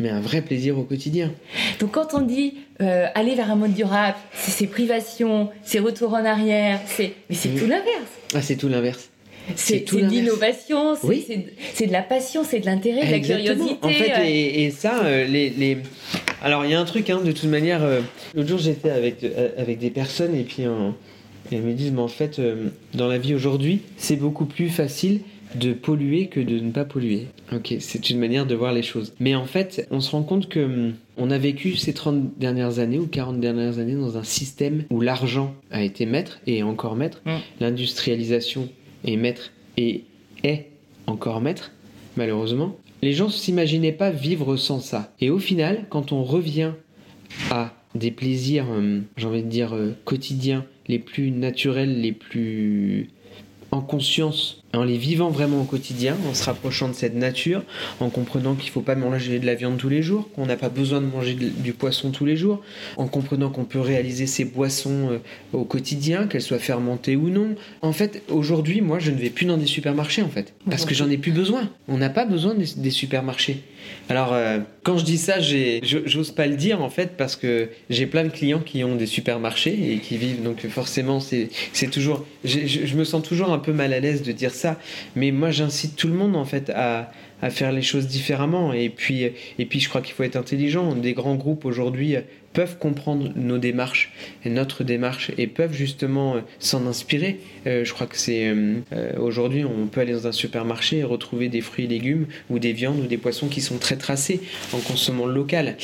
mais un vrai plaisir au quotidien. Donc quand on dit euh, aller vers un mode durable, c'est ses privations, ses retours en arrière, c'est mais c'est tout l'inverse. Ah, c'est tout l'inverse. C'est de l'innovation, c'est de la passion, c'est de l'intérêt, de la curiosité. En fait, euh. et, ça, euh, les, les, Alors, il y a un truc, hein, de toute manière. L'autre jour, j'étais avec, avec des personnes et puis elles me disent, mais en fait, dans la vie aujourd'hui, c'est beaucoup plus facile de polluer que de ne pas polluer. Ok, c'est une manière de voir les choses. Mais en fait, on se rend compte que hum, on a vécu ces 30 dernières années ou 40 dernières années dans un système où l'argent a été maître et est encore maître, mm. l'industrialisation est maître et est encore maître, malheureusement. Les gens ne s'imaginaient pas vivre sans ça. Et au final, quand on revient à des plaisirs, hum, j'ai envie de dire, euh, quotidiens, les plus naturels, les plus en conscience en les vivant vraiment au quotidien, en se rapprochant de cette nature, en comprenant qu'il ne faut pas manger de la viande tous les jours, qu'on n'a pas besoin de manger du poisson tous les jours, en comprenant qu'on peut réaliser ses boissons euh, au quotidien, qu'elles soient fermentées ou non. En fait, aujourd'hui, moi, je ne vais plus dans des supermarchés, en fait, parce que j'en ai plus besoin. On n'a pas besoin des, supermarchés. Alors, euh, quand je dis ça, j'ose pas le dire, en fait, parce que j'ai plein de clients qui ont des supermarchés et qui vivent, donc forcément, c'est toujours... Je me sens toujours un peu mal à l'aise de dire ça. Mais moi, j'incite tout le monde en fait à, faire les choses différemment. Et puis, et puis je crois qu'il faut être intelligent. Des grands groupes aujourd'hui peuvent comprendre nos démarches, notre démarche, et peuvent justement euh, s'en inspirer. Euh, je crois que c'est euh, aujourd'hui, on peut aller dans un supermarché et retrouver des fruits et légumes ou des viandes ou des poissons qui sont très tracés en consommant local.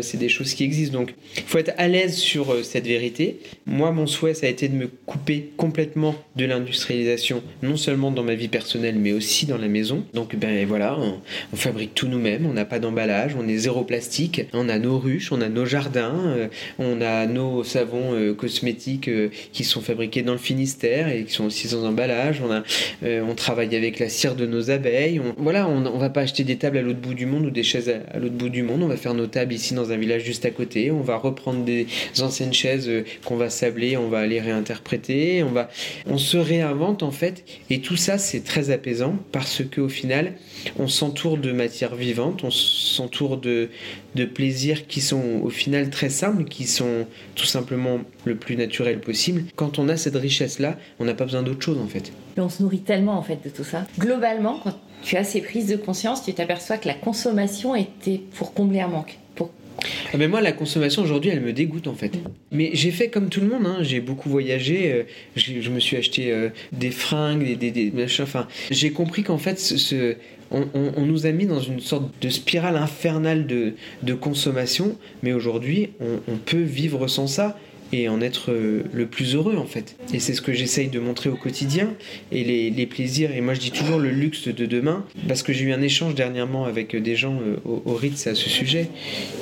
c'est des choses qui existent. Donc, il faut être à l'aise sur cette vérité. Moi, mon souhait, ça a été de me couper complètement de l'industrialisation, non seulement dans ma vie personnelle, mais aussi dans la maison. Donc, ben voilà, on fabrique tout nous-mêmes, on n'a pas d'emballage, on est zéro plastique, on a nos ruches, on a nos jardins, euh, on a nos savons euh, cosmétiques euh, qui sont fabriqués dans le Finistère et qui sont aussi sans emballage. On, a, on travaille avec la cire de nos abeilles. voilà, on, on va pas acheter des tables à l'autre bout du monde ou des chaises à, l'autre bout du monde. On va faire nos tables ici dans un village juste à côté. On va reprendre des anciennes chaises qu'on va sabler, on va les réinterpréter. On va, on se réinvente en fait. Et tout ça, c'est très apaisant parce qu'au final, on s'entoure de matières vivantes, on s'entoure de, de plaisirs qui sont au final très simples, qui sont tout simplement le plus naturel possible. Quand on a cette richesse-là, on n'a pas besoin d'autre chose en fait. on se nourrit tellement en fait de tout ça. Globalement, quand tu as ces prises de conscience, tu t'aperçois que la consommation était pour combler un manque. Ah moi, la consommation aujourd'hui, elle me dégoûte en fait. Mais j'ai fait comme tout le monde, hein. j'ai beaucoup voyagé, euh, je me suis acheté euh, des fringues, des, des, machins. Enfin, j'ai compris qu'en fait, ce, on, nous a mis dans une sorte de spirale infernale de, consommation, mais aujourd'hui, on, peut vivre sans ça et en être euh, le plus heureux en fait. Et c'est ce que j'essaye de montrer au quotidien et les, plaisirs. Et moi je dis toujours le luxe de demain parce que j'ai eu un échange dernièrement avec des gens euh, au, Ritz à ce sujet.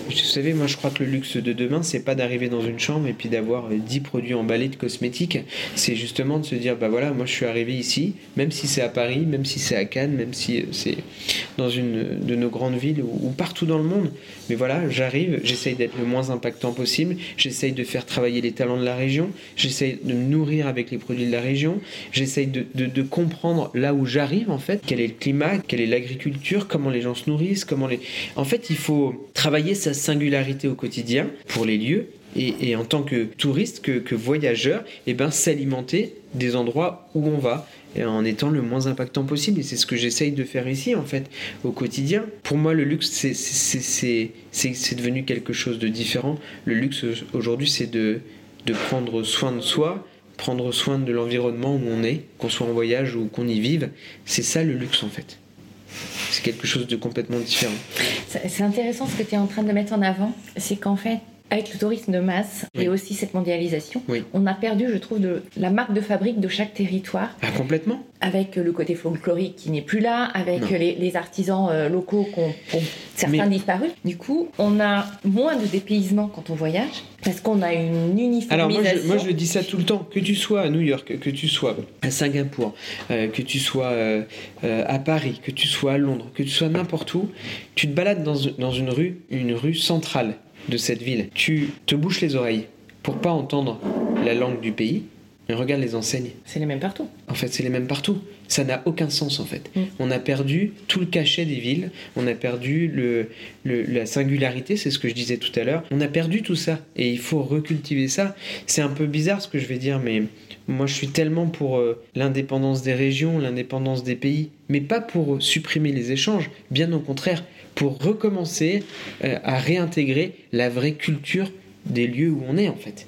Vous savez, moi je crois que le luxe de demain c'est pas d'arriver dans une chambre et puis d'avoir 10 euh, produits emballés de cosmétiques. C'est justement de se dire bah voilà, moi je suis arrivé ici, même si c'est à Paris, même si c'est à Cannes, même si c'est dans une de nos grandes villes ou partout dans le monde. Mais voilà, j'arrive, j'essaye d'être le moins impactant possible, j'essaye de faire travailler les talents de la région, j'essaye de me nourrir avec les produits de la région, j'essaye de, comprendre là où j'arrive en fait, quel est le climat, quelle est l'agriculture, comment les gens se nourrissent, comment les... En fait, il faut travailler sa singularité au quotidien pour les lieux et, en tant que touriste, que, voyageur, et eh ben, s'alimenter des endroits où on va en étant le moins impactant possible. Et c'est ce que j'essaye de faire ici, en fait, au quotidien. Pour moi, le luxe, c'est devenu quelque chose de différent. Le luxe, aujourd'hui, c'est de, de prendre soin de soi, prendre soin de l'environnement où on est, qu'on soit en voyage ou qu'on y vive. C'est ça le luxe en fait. C'est quelque chose de complètement différent. C'est intéressant ce que tu es en train de mettre en avant. C'est qu'en fait, avec le tourisme de masse et aussi cette mondialisation, on a perdu, je trouve, de, la marque de fabrique de chaque territoire. Ah, complètement. Avec le côté folklorique qui n'est plus là, avec les, artisans euh, locaux qui ont, certains disparu. Du coup, on a moins de dépaysement quand on voyage parce qu'on a une uniformisation. Alors moi je, dis ça tout le temps, que tu sois à New York, que tu sois à Singapour, euh, que tu sois euh, à Paris, que tu sois à Londres, que tu sois n'importe où, tu te balades dans, dans une rue, une rue centrale de cette ville. Tu te bouches les oreilles pour pas entendre la langue du pays. Et regarde les enseignes. C'est les mêmes partout. En fait, c'est les mêmes partout. Ça n'a aucun sens en fait. Mm. On a perdu tout le cachet des villes, on a perdu le, la singularité, c'est ce que je disais tout à l'heure. On a perdu tout ça et il faut recultiver ça. C'est un peu bizarre ce que je vais dire, mais moi je suis tellement pour euh, l'indépendance des régions, l'indépendance des pays, mais pas pour supprimer les échanges, bien au contraire, pour recommencer euh, à réintégrer la vraie culture des lieux où on est en fait.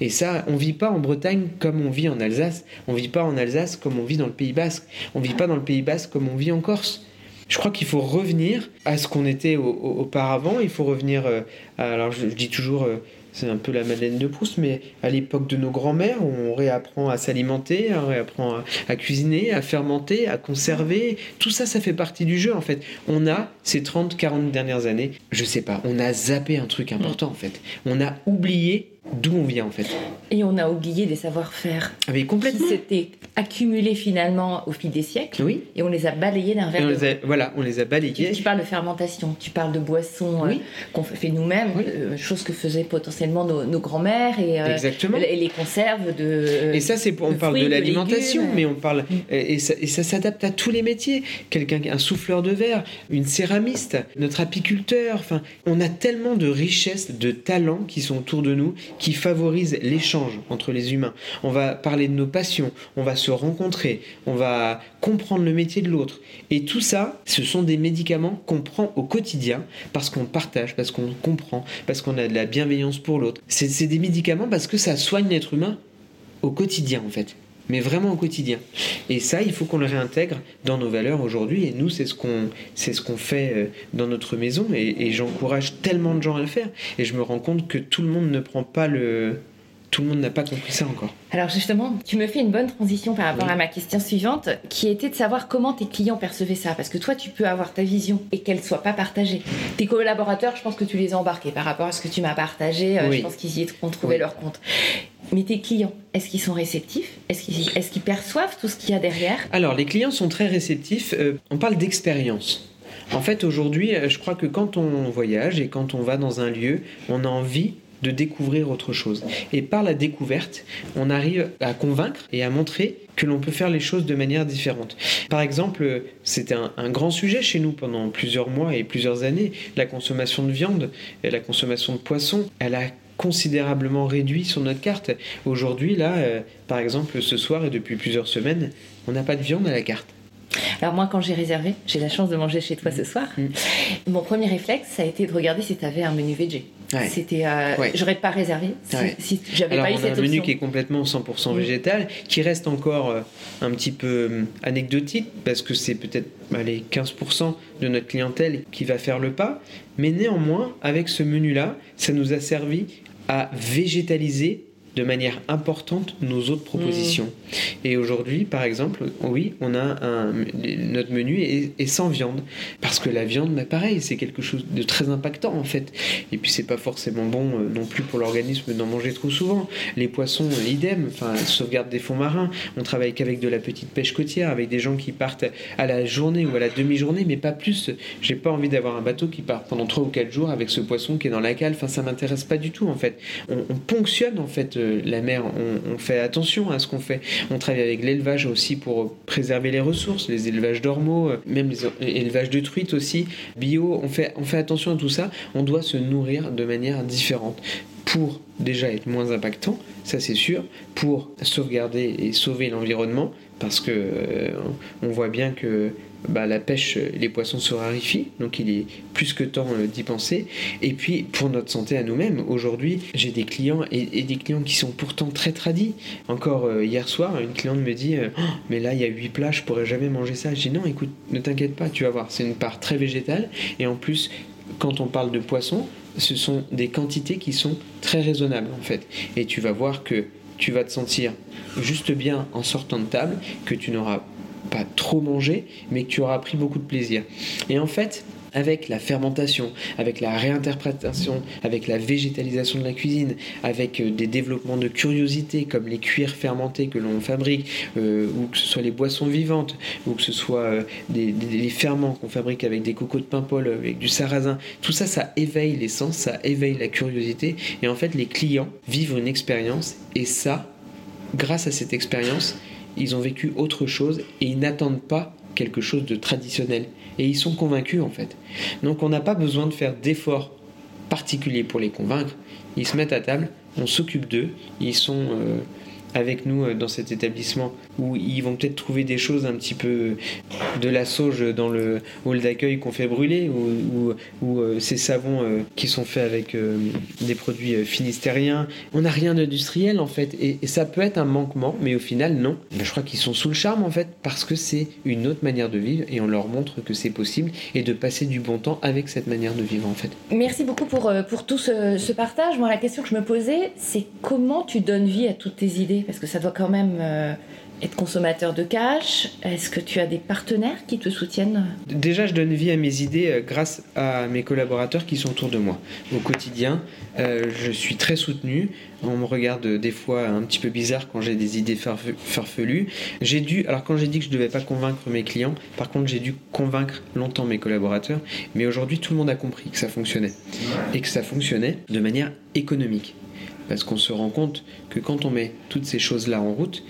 Et ça, on vit pas en Bretagne comme on vit en Alsace, on vit pas en Alsace comme on vit dans le Pays Basque, on vit pas dans le Pays Basque comme on vit en Corse. Je crois qu'il faut revenir à ce qu'on était auparavant, il faut revenir, euh, alors je, dis toujours, euh, c'est un peu la Madeleine de Proust, mais à l'époque de nos grands-mères, on réapprend à s'alimenter, on réapprend à, cuisiner, à fermenter, à conserver. Tout ça, ça fait partie du jeu en fait. On a ces 30, 40 dernières années, je sais pas, on a zappé un truc important en fait. On a oublié d'où on vient en fait. Et on a oublié des savoir-faire. Ah mais complètement. Qui s'étaient accumulés finalement au fil des siècles. Oui. Et on les a balayés d'un verre. voilà, on les a balayés. Tu, parles de fermentation, tu parles de boissons euh, qu'on fait nous-mêmes, euh, chose que faisaient potentiellement nos, grands-mères et, euh, Exactement. et les conserves de. Et ça, c'est on parle de l'alimentation, mais on parle mm. et ça, et ça s'adapte à tous les métiers. Quelqu'un, un souffleur de verre, une céramiste, notre apiculteur. Enfin, on a tellement de richesses, de talents qui sont autour de nous qui favorise l'échange entre les humains. On va parler de nos passions, on va se se rencontrer, on va comprendre le métier de l'autre. Et tout ça, ce sont des médicaments qu'on prend au quotidien parce qu'on partage, parce qu'on comprend, parce qu'on a de la bienveillance pour l'autre. C'est des médicaments parce que ça soigne l'être humain au quotidien en fait mais vraiment au quotidien. Et ça, il faut qu'on le réintègre dans nos valeurs aujourd'hui. Et nous, c'est ce qu'on c'est ce qu'on fait euh, dans notre maison. Et, j'encourage tellement de gens à le faire. Et je me rends compte que tout le monde ne prend pas le tout le monde n'a pas compris ça encore. Alors justement, tu me fais une bonne transition par rapport à ma question suivante, qui était de savoir comment tes clients percevaient ça. Parce que toi, tu peux avoir ta vision et qu'elle soit pas partagée. Tes collaborateurs, je pense que tu les as embarqués par rapport à ce que tu m'as partagé. Euh, je pense qu'ils y ont trouvé leur compte. Mais tes clients, est-ce qu'ils sont réceptifs? Est-ce qu'ils est perçoivent tout ce qu'il y a derrière? Alors, les clients sont très réceptifs. Euh, on parle d'expérience. En fait, aujourd'hui, euh, je crois que quand on voyage et quand on va dans un lieu, on a envie de découvrir autre chose. Et par la découverte, on arrive à convaincre et à montrer que l'on peut faire les choses de manière différente. Par exemple, c'était un, un, grand sujet chez nous pendant plusieurs mois et plusieurs années, la consommation de viande et la consommation de poisson. Elle a considérablement réduit sur notre carte. Aujourd'hui, là, euh, par exemple, ce soir et depuis plusieurs semaines, on n'a pas de viande à la carte. Alors moi, quand j'ai réservé, j'ai la chance de manger chez toi ce soir. Mm. Mon premier réflexe, ça a été de regarder si tu avais un menu VG. C'était, euh, j'aurais pas réservé si, j'avais pas eu cette option. un menu qui est complètement 100% mm. végétal, qui reste encore euh, un petit peu anecdotique parce que c'est peut-être les 15% de notre clientèle qui va faire le pas, mais néanmoins, avec ce menu-là, ça nous a servi à végétaliser de manière importante nos autres propositions. Mm. Et aujourd'hui, par exemple, oui, on a un, notre menu est, sans viande. Parce que la viande, bah, pareil, c'est quelque chose de très impactant en fait. Et puis c'est pas forcément bon euh, non plus pour l'organisme d'en manger trop souvent. Les poissons, idem, enfin, sauvegarde des fonds marins. On travaille qu'avec de la petite pêche côtière, avec des gens qui partent à la journée ou à la demi-journée, mais pas plus. J'ai pas envie d'avoir un bateau qui part pendant 3 ou 4 jours avec ce poisson qui est dans la cale. Enfin, ça m'intéresse pas du tout en fait. On, on ponctionne en fait euh, la mer, on, fait attention à ce qu'on fait. On travaille avec l'élevage aussi pour préserver les ressources, les élevages d'ormeaux, euh, même les élevages de truites aussi, bio. On fait, on fait attention à tout ça. On doit se nourrir de manière différente pour déjà être moins impactant, ça c'est sûr, pour sauvegarder et sauver l'environnement, parce que euh, on voit bien que bah, la pêche, les poissons se raréfient, donc il est plus que temps euh, d'y penser. Et puis pour notre santé à nous-mêmes, aujourd'hui j'ai des clients et, des clients qui sont pourtant très tradis. Encore euh, hier soir, une cliente me dit oh, Mais là il y a 8 plats, je pourrais jamais manger ça. Je dis Non, écoute, ne t'inquiète pas, tu vas voir, c'est une part très végétale. Et en plus, quand on parle de poissons, ce sont des quantités qui sont très raisonnables en fait. Et tu vas voir que tu vas te sentir juste bien en sortant de table, que tu n'auras pas trop mangé, mais que tu auras pris beaucoup de plaisir. Et en fait, avec la fermentation, avec la réinterprétation, avec la végétalisation de la cuisine, avec euh, des développements de curiosité comme les cuirs fermentés que l'on fabrique, euh, ou que ce soit les boissons vivantes, ou que ce soit euh, des, ferments qu'on fabrique avec des cocos de Paimpol, avec du sarrasin, tout ça, ça éveille les sens, ça éveille la curiosité, et en fait les clients vivent une expérience, et ça, grâce à cette expérience, ils ont vécu autre chose et ils n'attendent pas quelque chose de traditionnel. Et ils sont convaincus en fait. Donc on n'a pas besoin de faire d'efforts particuliers pour les convaincre. Ils se mettent à table, on s'occupe d'eux, ils sont euh, avec nous euh, dans cet établissement où ils vont peut-être trouver des choses un petit peu de la sauge dans le hall d'accueil qu'on fait brûler ou, euh, ces savons euh, qui sont faits avec des produits finistériens. On n'a rien d'industriel en fait et, ça peut être un manquement mais au final non. Je crois qu'ils sont sous le charme en fait parce que c'est une autre manière de vivre et on leur montre que c'est possible et de passer du bon temps avec cette manière de vivre en fait. Merci beaucoup pour, pour tout ce partage. Moi la question que je me posais c'est comment tu donnes vie à toutes tes idées? Parce que ça doit quand même euh, être consommateur de cash Est-ce que tu as des partenaires qui te soutiennent? Déjà, je donne vie à mes idées euh, grâce à mes collaborateurs qui sont autour de moi. Au quotidien, euh, je suis très soutenu. On me regarde des fois un petit peu bizarre quand j'ai des idées farfelues. J'ai dû, alors quand j'ai dit que je ne devais pas convaincre mes clients, par contre j'ai dû convaincre longtemps mes collaborateurs, mais aujourd'hui tout le monde a compris que ça fonctionnait. Et que ça fonctionnait de manière économique. Parce qu'on se rend compte que quand on met toutes ces choses-là en route,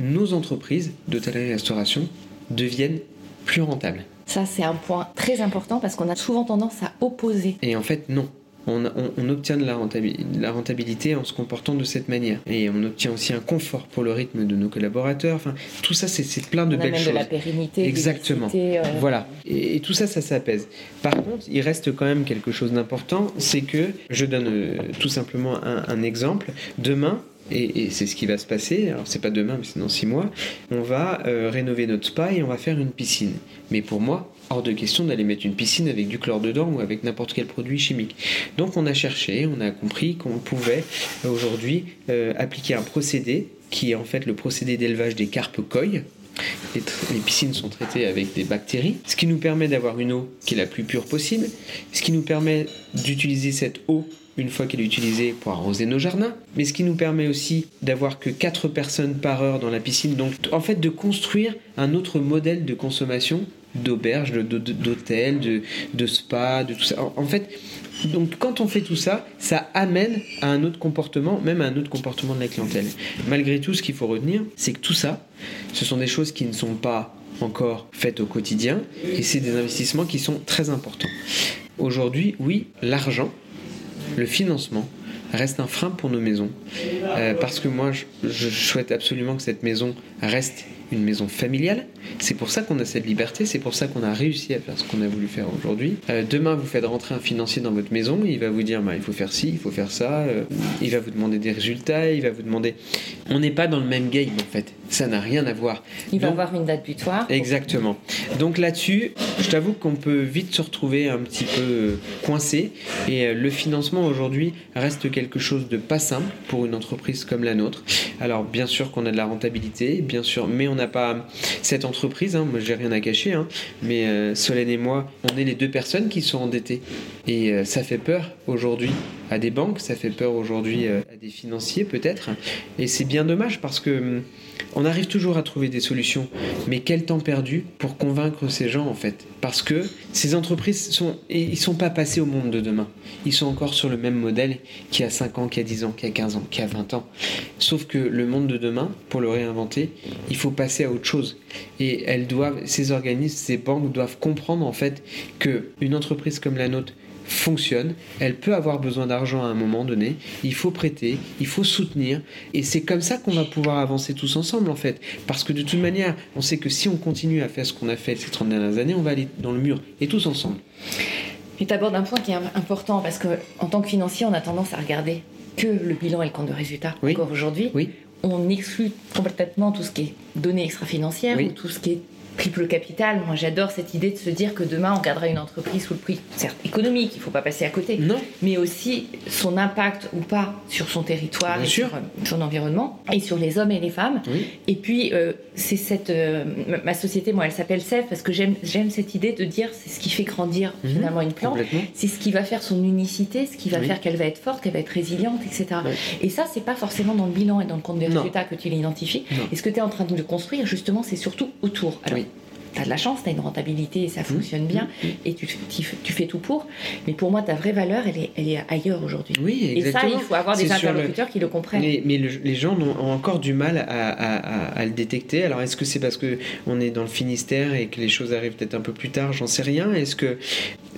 nos entreprises d'hôtellerie-restauration deviennent plus rentables. Ça, c'est un point très important parce qu'on a souvent tendance à opposer. Et en fait, non. On, obtient de la, rentabilité, en se comportant de cette manière. Et on obtient aussi un confort pour le rythme de nos collaborateurs. Enfin, tout ça, c'est plein de belles choses. de la pérennité. Exactement. Euh, voilà. Et, tout ça, ça s'apaise. Par contre, il reste quand même quelque chose d'important, c'est que, je donne euh, tout simplement un, exemple, demain, et, c'est ce qui va se passer, alors c'est pas demain, mais c'est dans six mois, on va euh, rénover notre spa et on va faire une piscine. Mais pour moi, hors de question d'aller mettre une piscine avec du chlore dedans ou avec n'importe quel produit chimique. Donc on a cherché, on a compris qu'on pouvait euh, aujourd'hui euh, appliquer un procédé qui est en fait le procédé d'élevage des carpes coilles. Les, les, piscines sont traitées avec des bactéries, ce qui nous permet d'avoir une eau qui est la plus pure possible, ce qui nous permet d'utiliser cette eau une fois qu'elle est utilisée pour arroser nos jardins, mais ce qui nous permet aussi d'avoir que 4 personnes par heure dans la piscine, donc en fait de construire un autre modèle de consommation d'auberge, d'hôtel, de, de, spa, de tout ça. En, fait, donc quand on fait tout ça, ça amène à un autre comportement, même à un autre comportement de la clientèle. Malgré tout, ce qu'il faut retenir, c'est que tout ça, ce sont des choses qui ne sont pas encore faites au quotidien, et c'est des investissements qui sont très importants. Aujourd'hui, oui, l'argent, le financement, reste un frein pour nos maisons. Euh, parce que moi, je, souhaite absolument que cette maison reste une maison familiale. C'est pour ça qu'on a cette liberté, c'est pour ça qu'on a réussi à faire ce qu'on a voulu faire aujourd'hui. Euh, demain, vous faites rentrer un financier dans votre maison, il va vous dire bah, il faut faire ci, il faut faire ça, euh, il va vous demander des résultats, il va vous demander. On n'est pas dans le même game en fait, ça n'a rien à voir. Il va avoir une date butoir. Exactement. Donc là-dessus, je t'avoue qu'on peut vite se retrouver un petit peu euh, coincé et le financement aujourd'hui reste quelque chose de pas simple pour une entreprise comme la nôtre. Alors bien sûr qu'on a de la rentabilité, bien sûr, mais on a pas cette entreprise, hein, moi j'ai rien à cacher, hein, mais euh, Solène et moi, on est les deux personnes qui sont endettées. Et euh, ça fait peur aujourd'hui à des banques, ça fait peur aujourd'hui euh, à des financiers peut-être. Et c'est bien dommage parce que hum, on arrive toujours à trouver des solutions, mais quel temps perdu pour convaincre ces gens en fait? Parce que ces entreprises sont, ils sont pas passés au monde de demain. Ils sont encore sur le même modèle qu'il y a 5 ans, qu'il y a 10 ans, qu'il y a 15 ans, qu'il y a 20 ans. Sauf que le monde de demain, pour le réinventer, il faut passer à autre chose. Et elles doivent, ces organismes, ces banques doivent comprendre en fait que une entreprise comme la nôtre fonctionne, elle peut avoir besoin d'argent à un moment donné, il faut prêter, il faut soutenir, et c'est comme ça qu'on va pouvoir avancer tous ensemble en fait, parce que de toute manière, on sait que si on continue à faire ce qu'on a fait ces 30 dernières années, on va aller dans le mur, et tous ensemble. Tu abordes un point qui est important, parce qu'en tant que financier, on a tendance à regarder que le bilan et le compte de résultat. Encore aujourd'hui, oui. on exclut complètement tout ce qui est données extra-financières ou tout ce qui est triple capital. Moi, j'adore cette idée de se dire que demain, on gardera une entreprise sous le prix, certes économique, il ne faut pas passer à côté, non. mais aussi son impact ou pas sur son territoire, et sur euh, son environnement, et sur les hommes et les femmes. Et puis, euh, c'est cette. Euh, ma société, moi, elle s'appelle CEF parce que j'aime cette idée de dire c'est ce qui fait grandir mhm. finalement une plante, c'est ce qui va faire son unicité, ce qui va faire qu'elle va être forte, qu'elle va être résiliente, etc. Et ça, c'est pas forcément dans le bilan et dans le compte des résultats que tu l'identifies. Et ce que tu es en train de construire, justement, c'est surtout autour. Alors, tu as de la chance, tu as une rentabilité et ça mmh. fonctionne bien mmh. et tu, tu, fais tout pour. Mais pour moi, ta vraie valeur, elle est, elle est ailleurs aujourd'hui. Oui, exactement. Et ça, il faut avoir des interlocuteurs qui le comprennent. Mais, mais les gens ont, encore du mal à, à, à, le détecter. Alors, est-ce que c'est parce qu'on est dans le Finistère et que les choses arrivent peut-être un peu plus tard? J'en sais rien. Est-ce que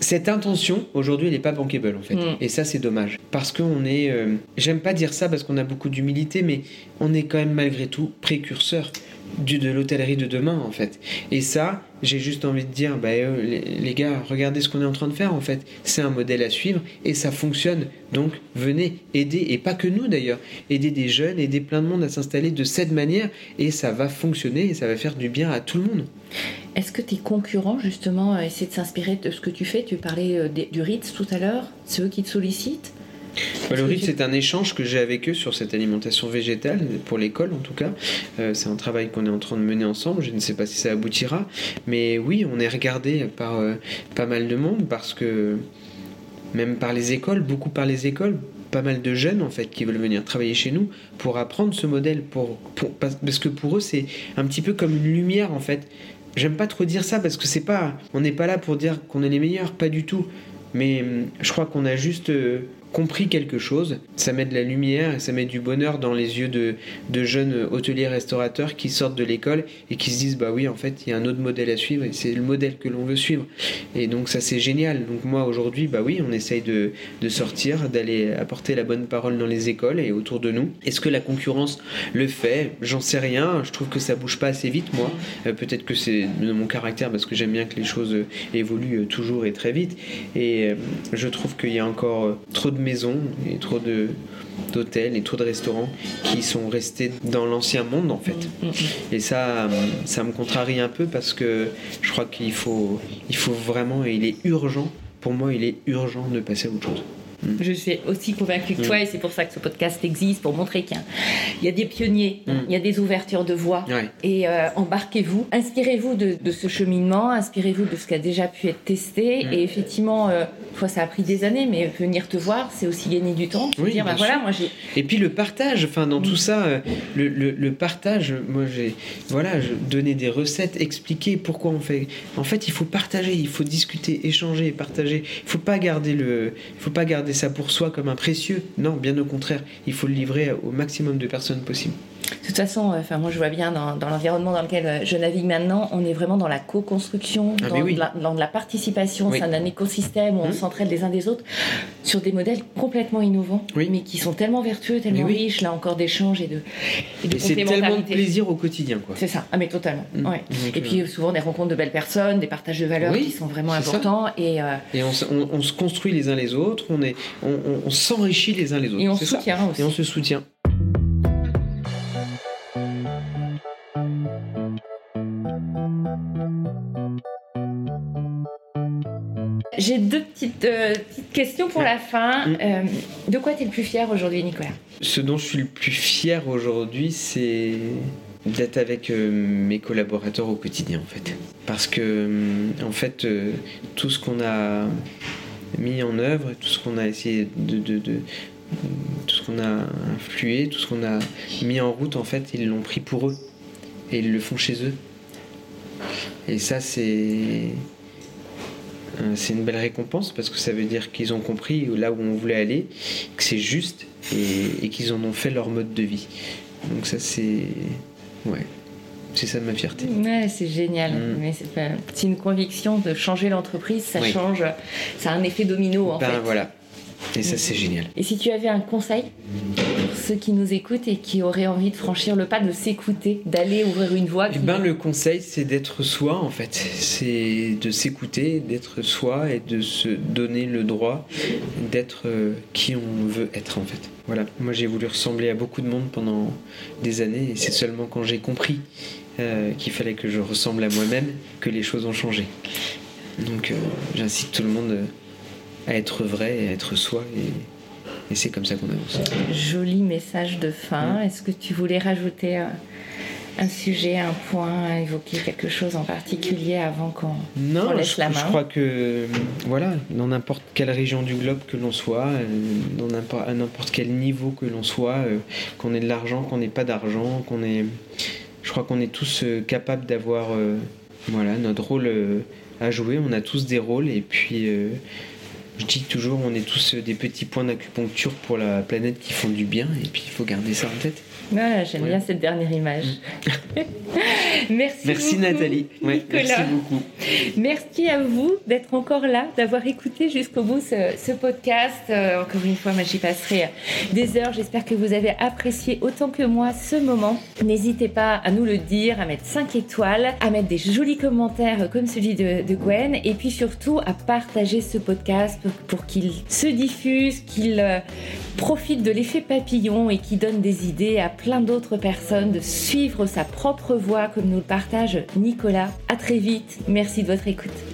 cette intention, aujourd'hui, elle n'est pas bankable en fait? Mmh. Et ça, c'est dommage. Parce qu'on est. Euh, j'aime pas dire ça parce qu'on a beaucoup d'humilité, mais on est quand même malgré tout précurseur du, de l'hôtellerie de demain en fait. Et ça, j'ai juste envie de dire, bah, euh, les, gars, regardez ce qu'on est en train de faire en fait. C'est un modèle à suivre et ça fonctionne. Donc venez aider, et pas que nous d'ailleurs, aider des jeunes, aider plein de monde à s'installer de cette manière et ça va fonctionner et ça va faire du bien à tout le monde. Est-ce que tes concurrents justement essaient de s'inspirer de ce que tu fais? Tu parlais euh, du Ritz tout à l'heure, c'est eux qui te sollicitent? Bah, le c'est un échange que j'ai avec eux sur cette alimentation végétale, pour l'école en tout cas. Euh, c'est un travail qu'on est en train de mener ensemble. Je ne sais pas si ça aboutira. Mais oui, on est regardé par euh, pas mal de monde parce que, même par les écoles, beaucoup par les écoles, pas mal de jeunes en fait qui veulent venir travailler chez nous pour apprendre ce modèle. Pour, parce que pour eux, c'est un petit peu comme une lumière en fait. J'aime pas trop dire ça parce que c'est pas. On n'est pas là pour dire qu'on est les meilleurs, pas du tout. Mais hum, je crois qu'on a juste. Euh, compris quelque chose, ça met de la lumière ça met du bonheur dans les yeux de, de jeunes hôteliers restaurateurs qui sortent de l'école et qui se disent bah oui en fait il y a un autre modèle à suivre et c'est le modèle que l'on veut suivre. Et donc ça c'est génial. Donc moi aujourd'hui bah oui on essaye de, de sortir, d'aller apporter la bonne parole dans les écoles et autour de nous. Est-ce que la concurrence le fait? J'en sais rien. Je trouve que ça bouge pas assez vite moi. Euh, peut-être que c'est de mon caractère parce que j'aime bien que les choses évoluent toujours et très vite. Et euh, je trouve qu'il y a encore trop de maisons et trop de d'hôtels et trop de restaurants qui sont restés dans l'ancien monde en fait. Mm, mm, mm. Et ça, ça me contrarie un peu parce que je crois qu'il faut, il faut vraiment, et il est urgent, pour moi, il est urgent de passer à autre chose. Je suis aussi convaincue que toi, et c'est pour ça que ce podcast existe, pour montrer qu'il y, a des pionniers, il y a des ouvertures de voie. Et euh, embarquez-vous, inspirez-vous de, ce cheminement, inspirez-vous de ce qui a déjà pu être testé. Et effectivement, euh, toi, ça a pris des années, mais venir te voir, c'est aussi gagner du temps. dire, bah, voilà, moi j'ai. Et puis le partage, enfin dans tout ça, euh, le, le, partage, moi j'ai, voilà, donner des recettes, expliquer pourquoi on fait. En fait, il faut partager, il faut discuter, échanger, partager. Il faut pas garder le, il faut pas garder ça pour soi comme un précieux. Non, bien au contraire, il faut le livrer au maximum de personnes possible. De toute façon, euh, enfin, moi je vois bien dans, l'environnement dans lequel euh, je navigue maintenant, on est vraiment dans la co-construction, ah, dans, la, participation c'est un écosystème où on mmh. s'entraide les uns des autres sur des modèles complètement innovants, mais qui sont tellement vertueux, tellement riches, là encore d'échanges et de, et C'est tellement de plaisir au quotidien. C'est ça, ah, mais totalement. Mmh. et puis euh, souvent des rencontres de belles personnes, des partages de valeurs qui sont vraiment importants. Et, et on, se construit les uns les autres, on, est, on, s'enrichit les uns les autres. Et on se soutient aussi. Et on se soutient. J'ai deux petites, euh, petites, questions pour la fin. Mm. Euh, de quoi tu es le plus fier aujourd'hui, Nicolas? Ce dont je suis le plus fier aujourd'hui, c'est d'être avec euh, mes collaborateurs au quotidien, en fait. Parce que, en fait, tout ce qu'on a mis en œuvre, tout ce qu'on a essayé de, de, de tout ce qu'on a influé, tout ce qu'on a mis en route, en fait, ils l'ont pris pour eux. Et ils le font chez eux. Et ça, c'est c'est une belle récompense parce que ça veut dire qu'ils ont compris là où on voulait aller, que c'est juste et, qu'ils en ont fait leur mode de vie. Donc ça c'est ouais, c'est ça ma fierté. Ouais, c'est génial. Mm. Mais c'est une conviction de changer l'entreprise, ça change, ça a un effet domino en ben, fait. Voilà. Et ça, c'est génial. Et si tu avais un conseil pour ceux qui nous écoutent et qui auraient envie de franchir le pas, de s'écouter, d'aller ouvrir une voie eh ben, Le conseil, c'est d'être soi, en fait. C'est de s'écouter, d'être soi et de se donner le droit d'être euh, qui on veut être, en fait. Voilà. Moi, j'ai voulu ressembler à beaucoup de monde pendant des années et c'est seulement quand j'ai compris euh, qu'il fallait que je ressemble à moi-même que les choses ont changé. Donc, euh, j'incite tout le monde à être vrai à être soi. Et, c'est comme ça qu'on avance. Joli message de fin. Est-ce que tu voulais rajouter euh, un sujet, un point, évoquer quelque chose en particulier avant qu'on laisse la main Je crois que, voilà, dans n'importe quelle région du globe que l'on soit, euh, dans à n'importe quel niveau que l'on soit, euh, qu'on ait de l'argent, qu'on n'ait pas d'argent, qu'on ait. Je crois qu'on est tous capables d'avoir voilà, notre rôle à jouer. On a tous des rôles et puis je dis toujours, on est tous des petits points d'acupuncture pour la planète qui font du bien, et puis il faut garder ça en tête. J'aime bien cette dernière image. Mm. [laughs] merci. Merci Nathalie. merci beaucoup. Merci à vous d'être encore là, d'avoir écouté jusqu'au bout ce, podcast. Euh, encore une fois, j'y passerai des heures. J'espère que vous avez apprécié autant que moi ce moment. N'hésitez pas à nous le dire, à mettre 5 étoiles, à mettre des jolis commentaires comme celui de, de Gwen, et puis surtout à partager ce podcast pour qu'il se diffuse, qu'il euh, profite de l'effet papillon et qu'il donne des idées à plein d'autres personnes de suivre sa propre voie comme nous le partage Nicolas. À très vite. Merci de votre écoute.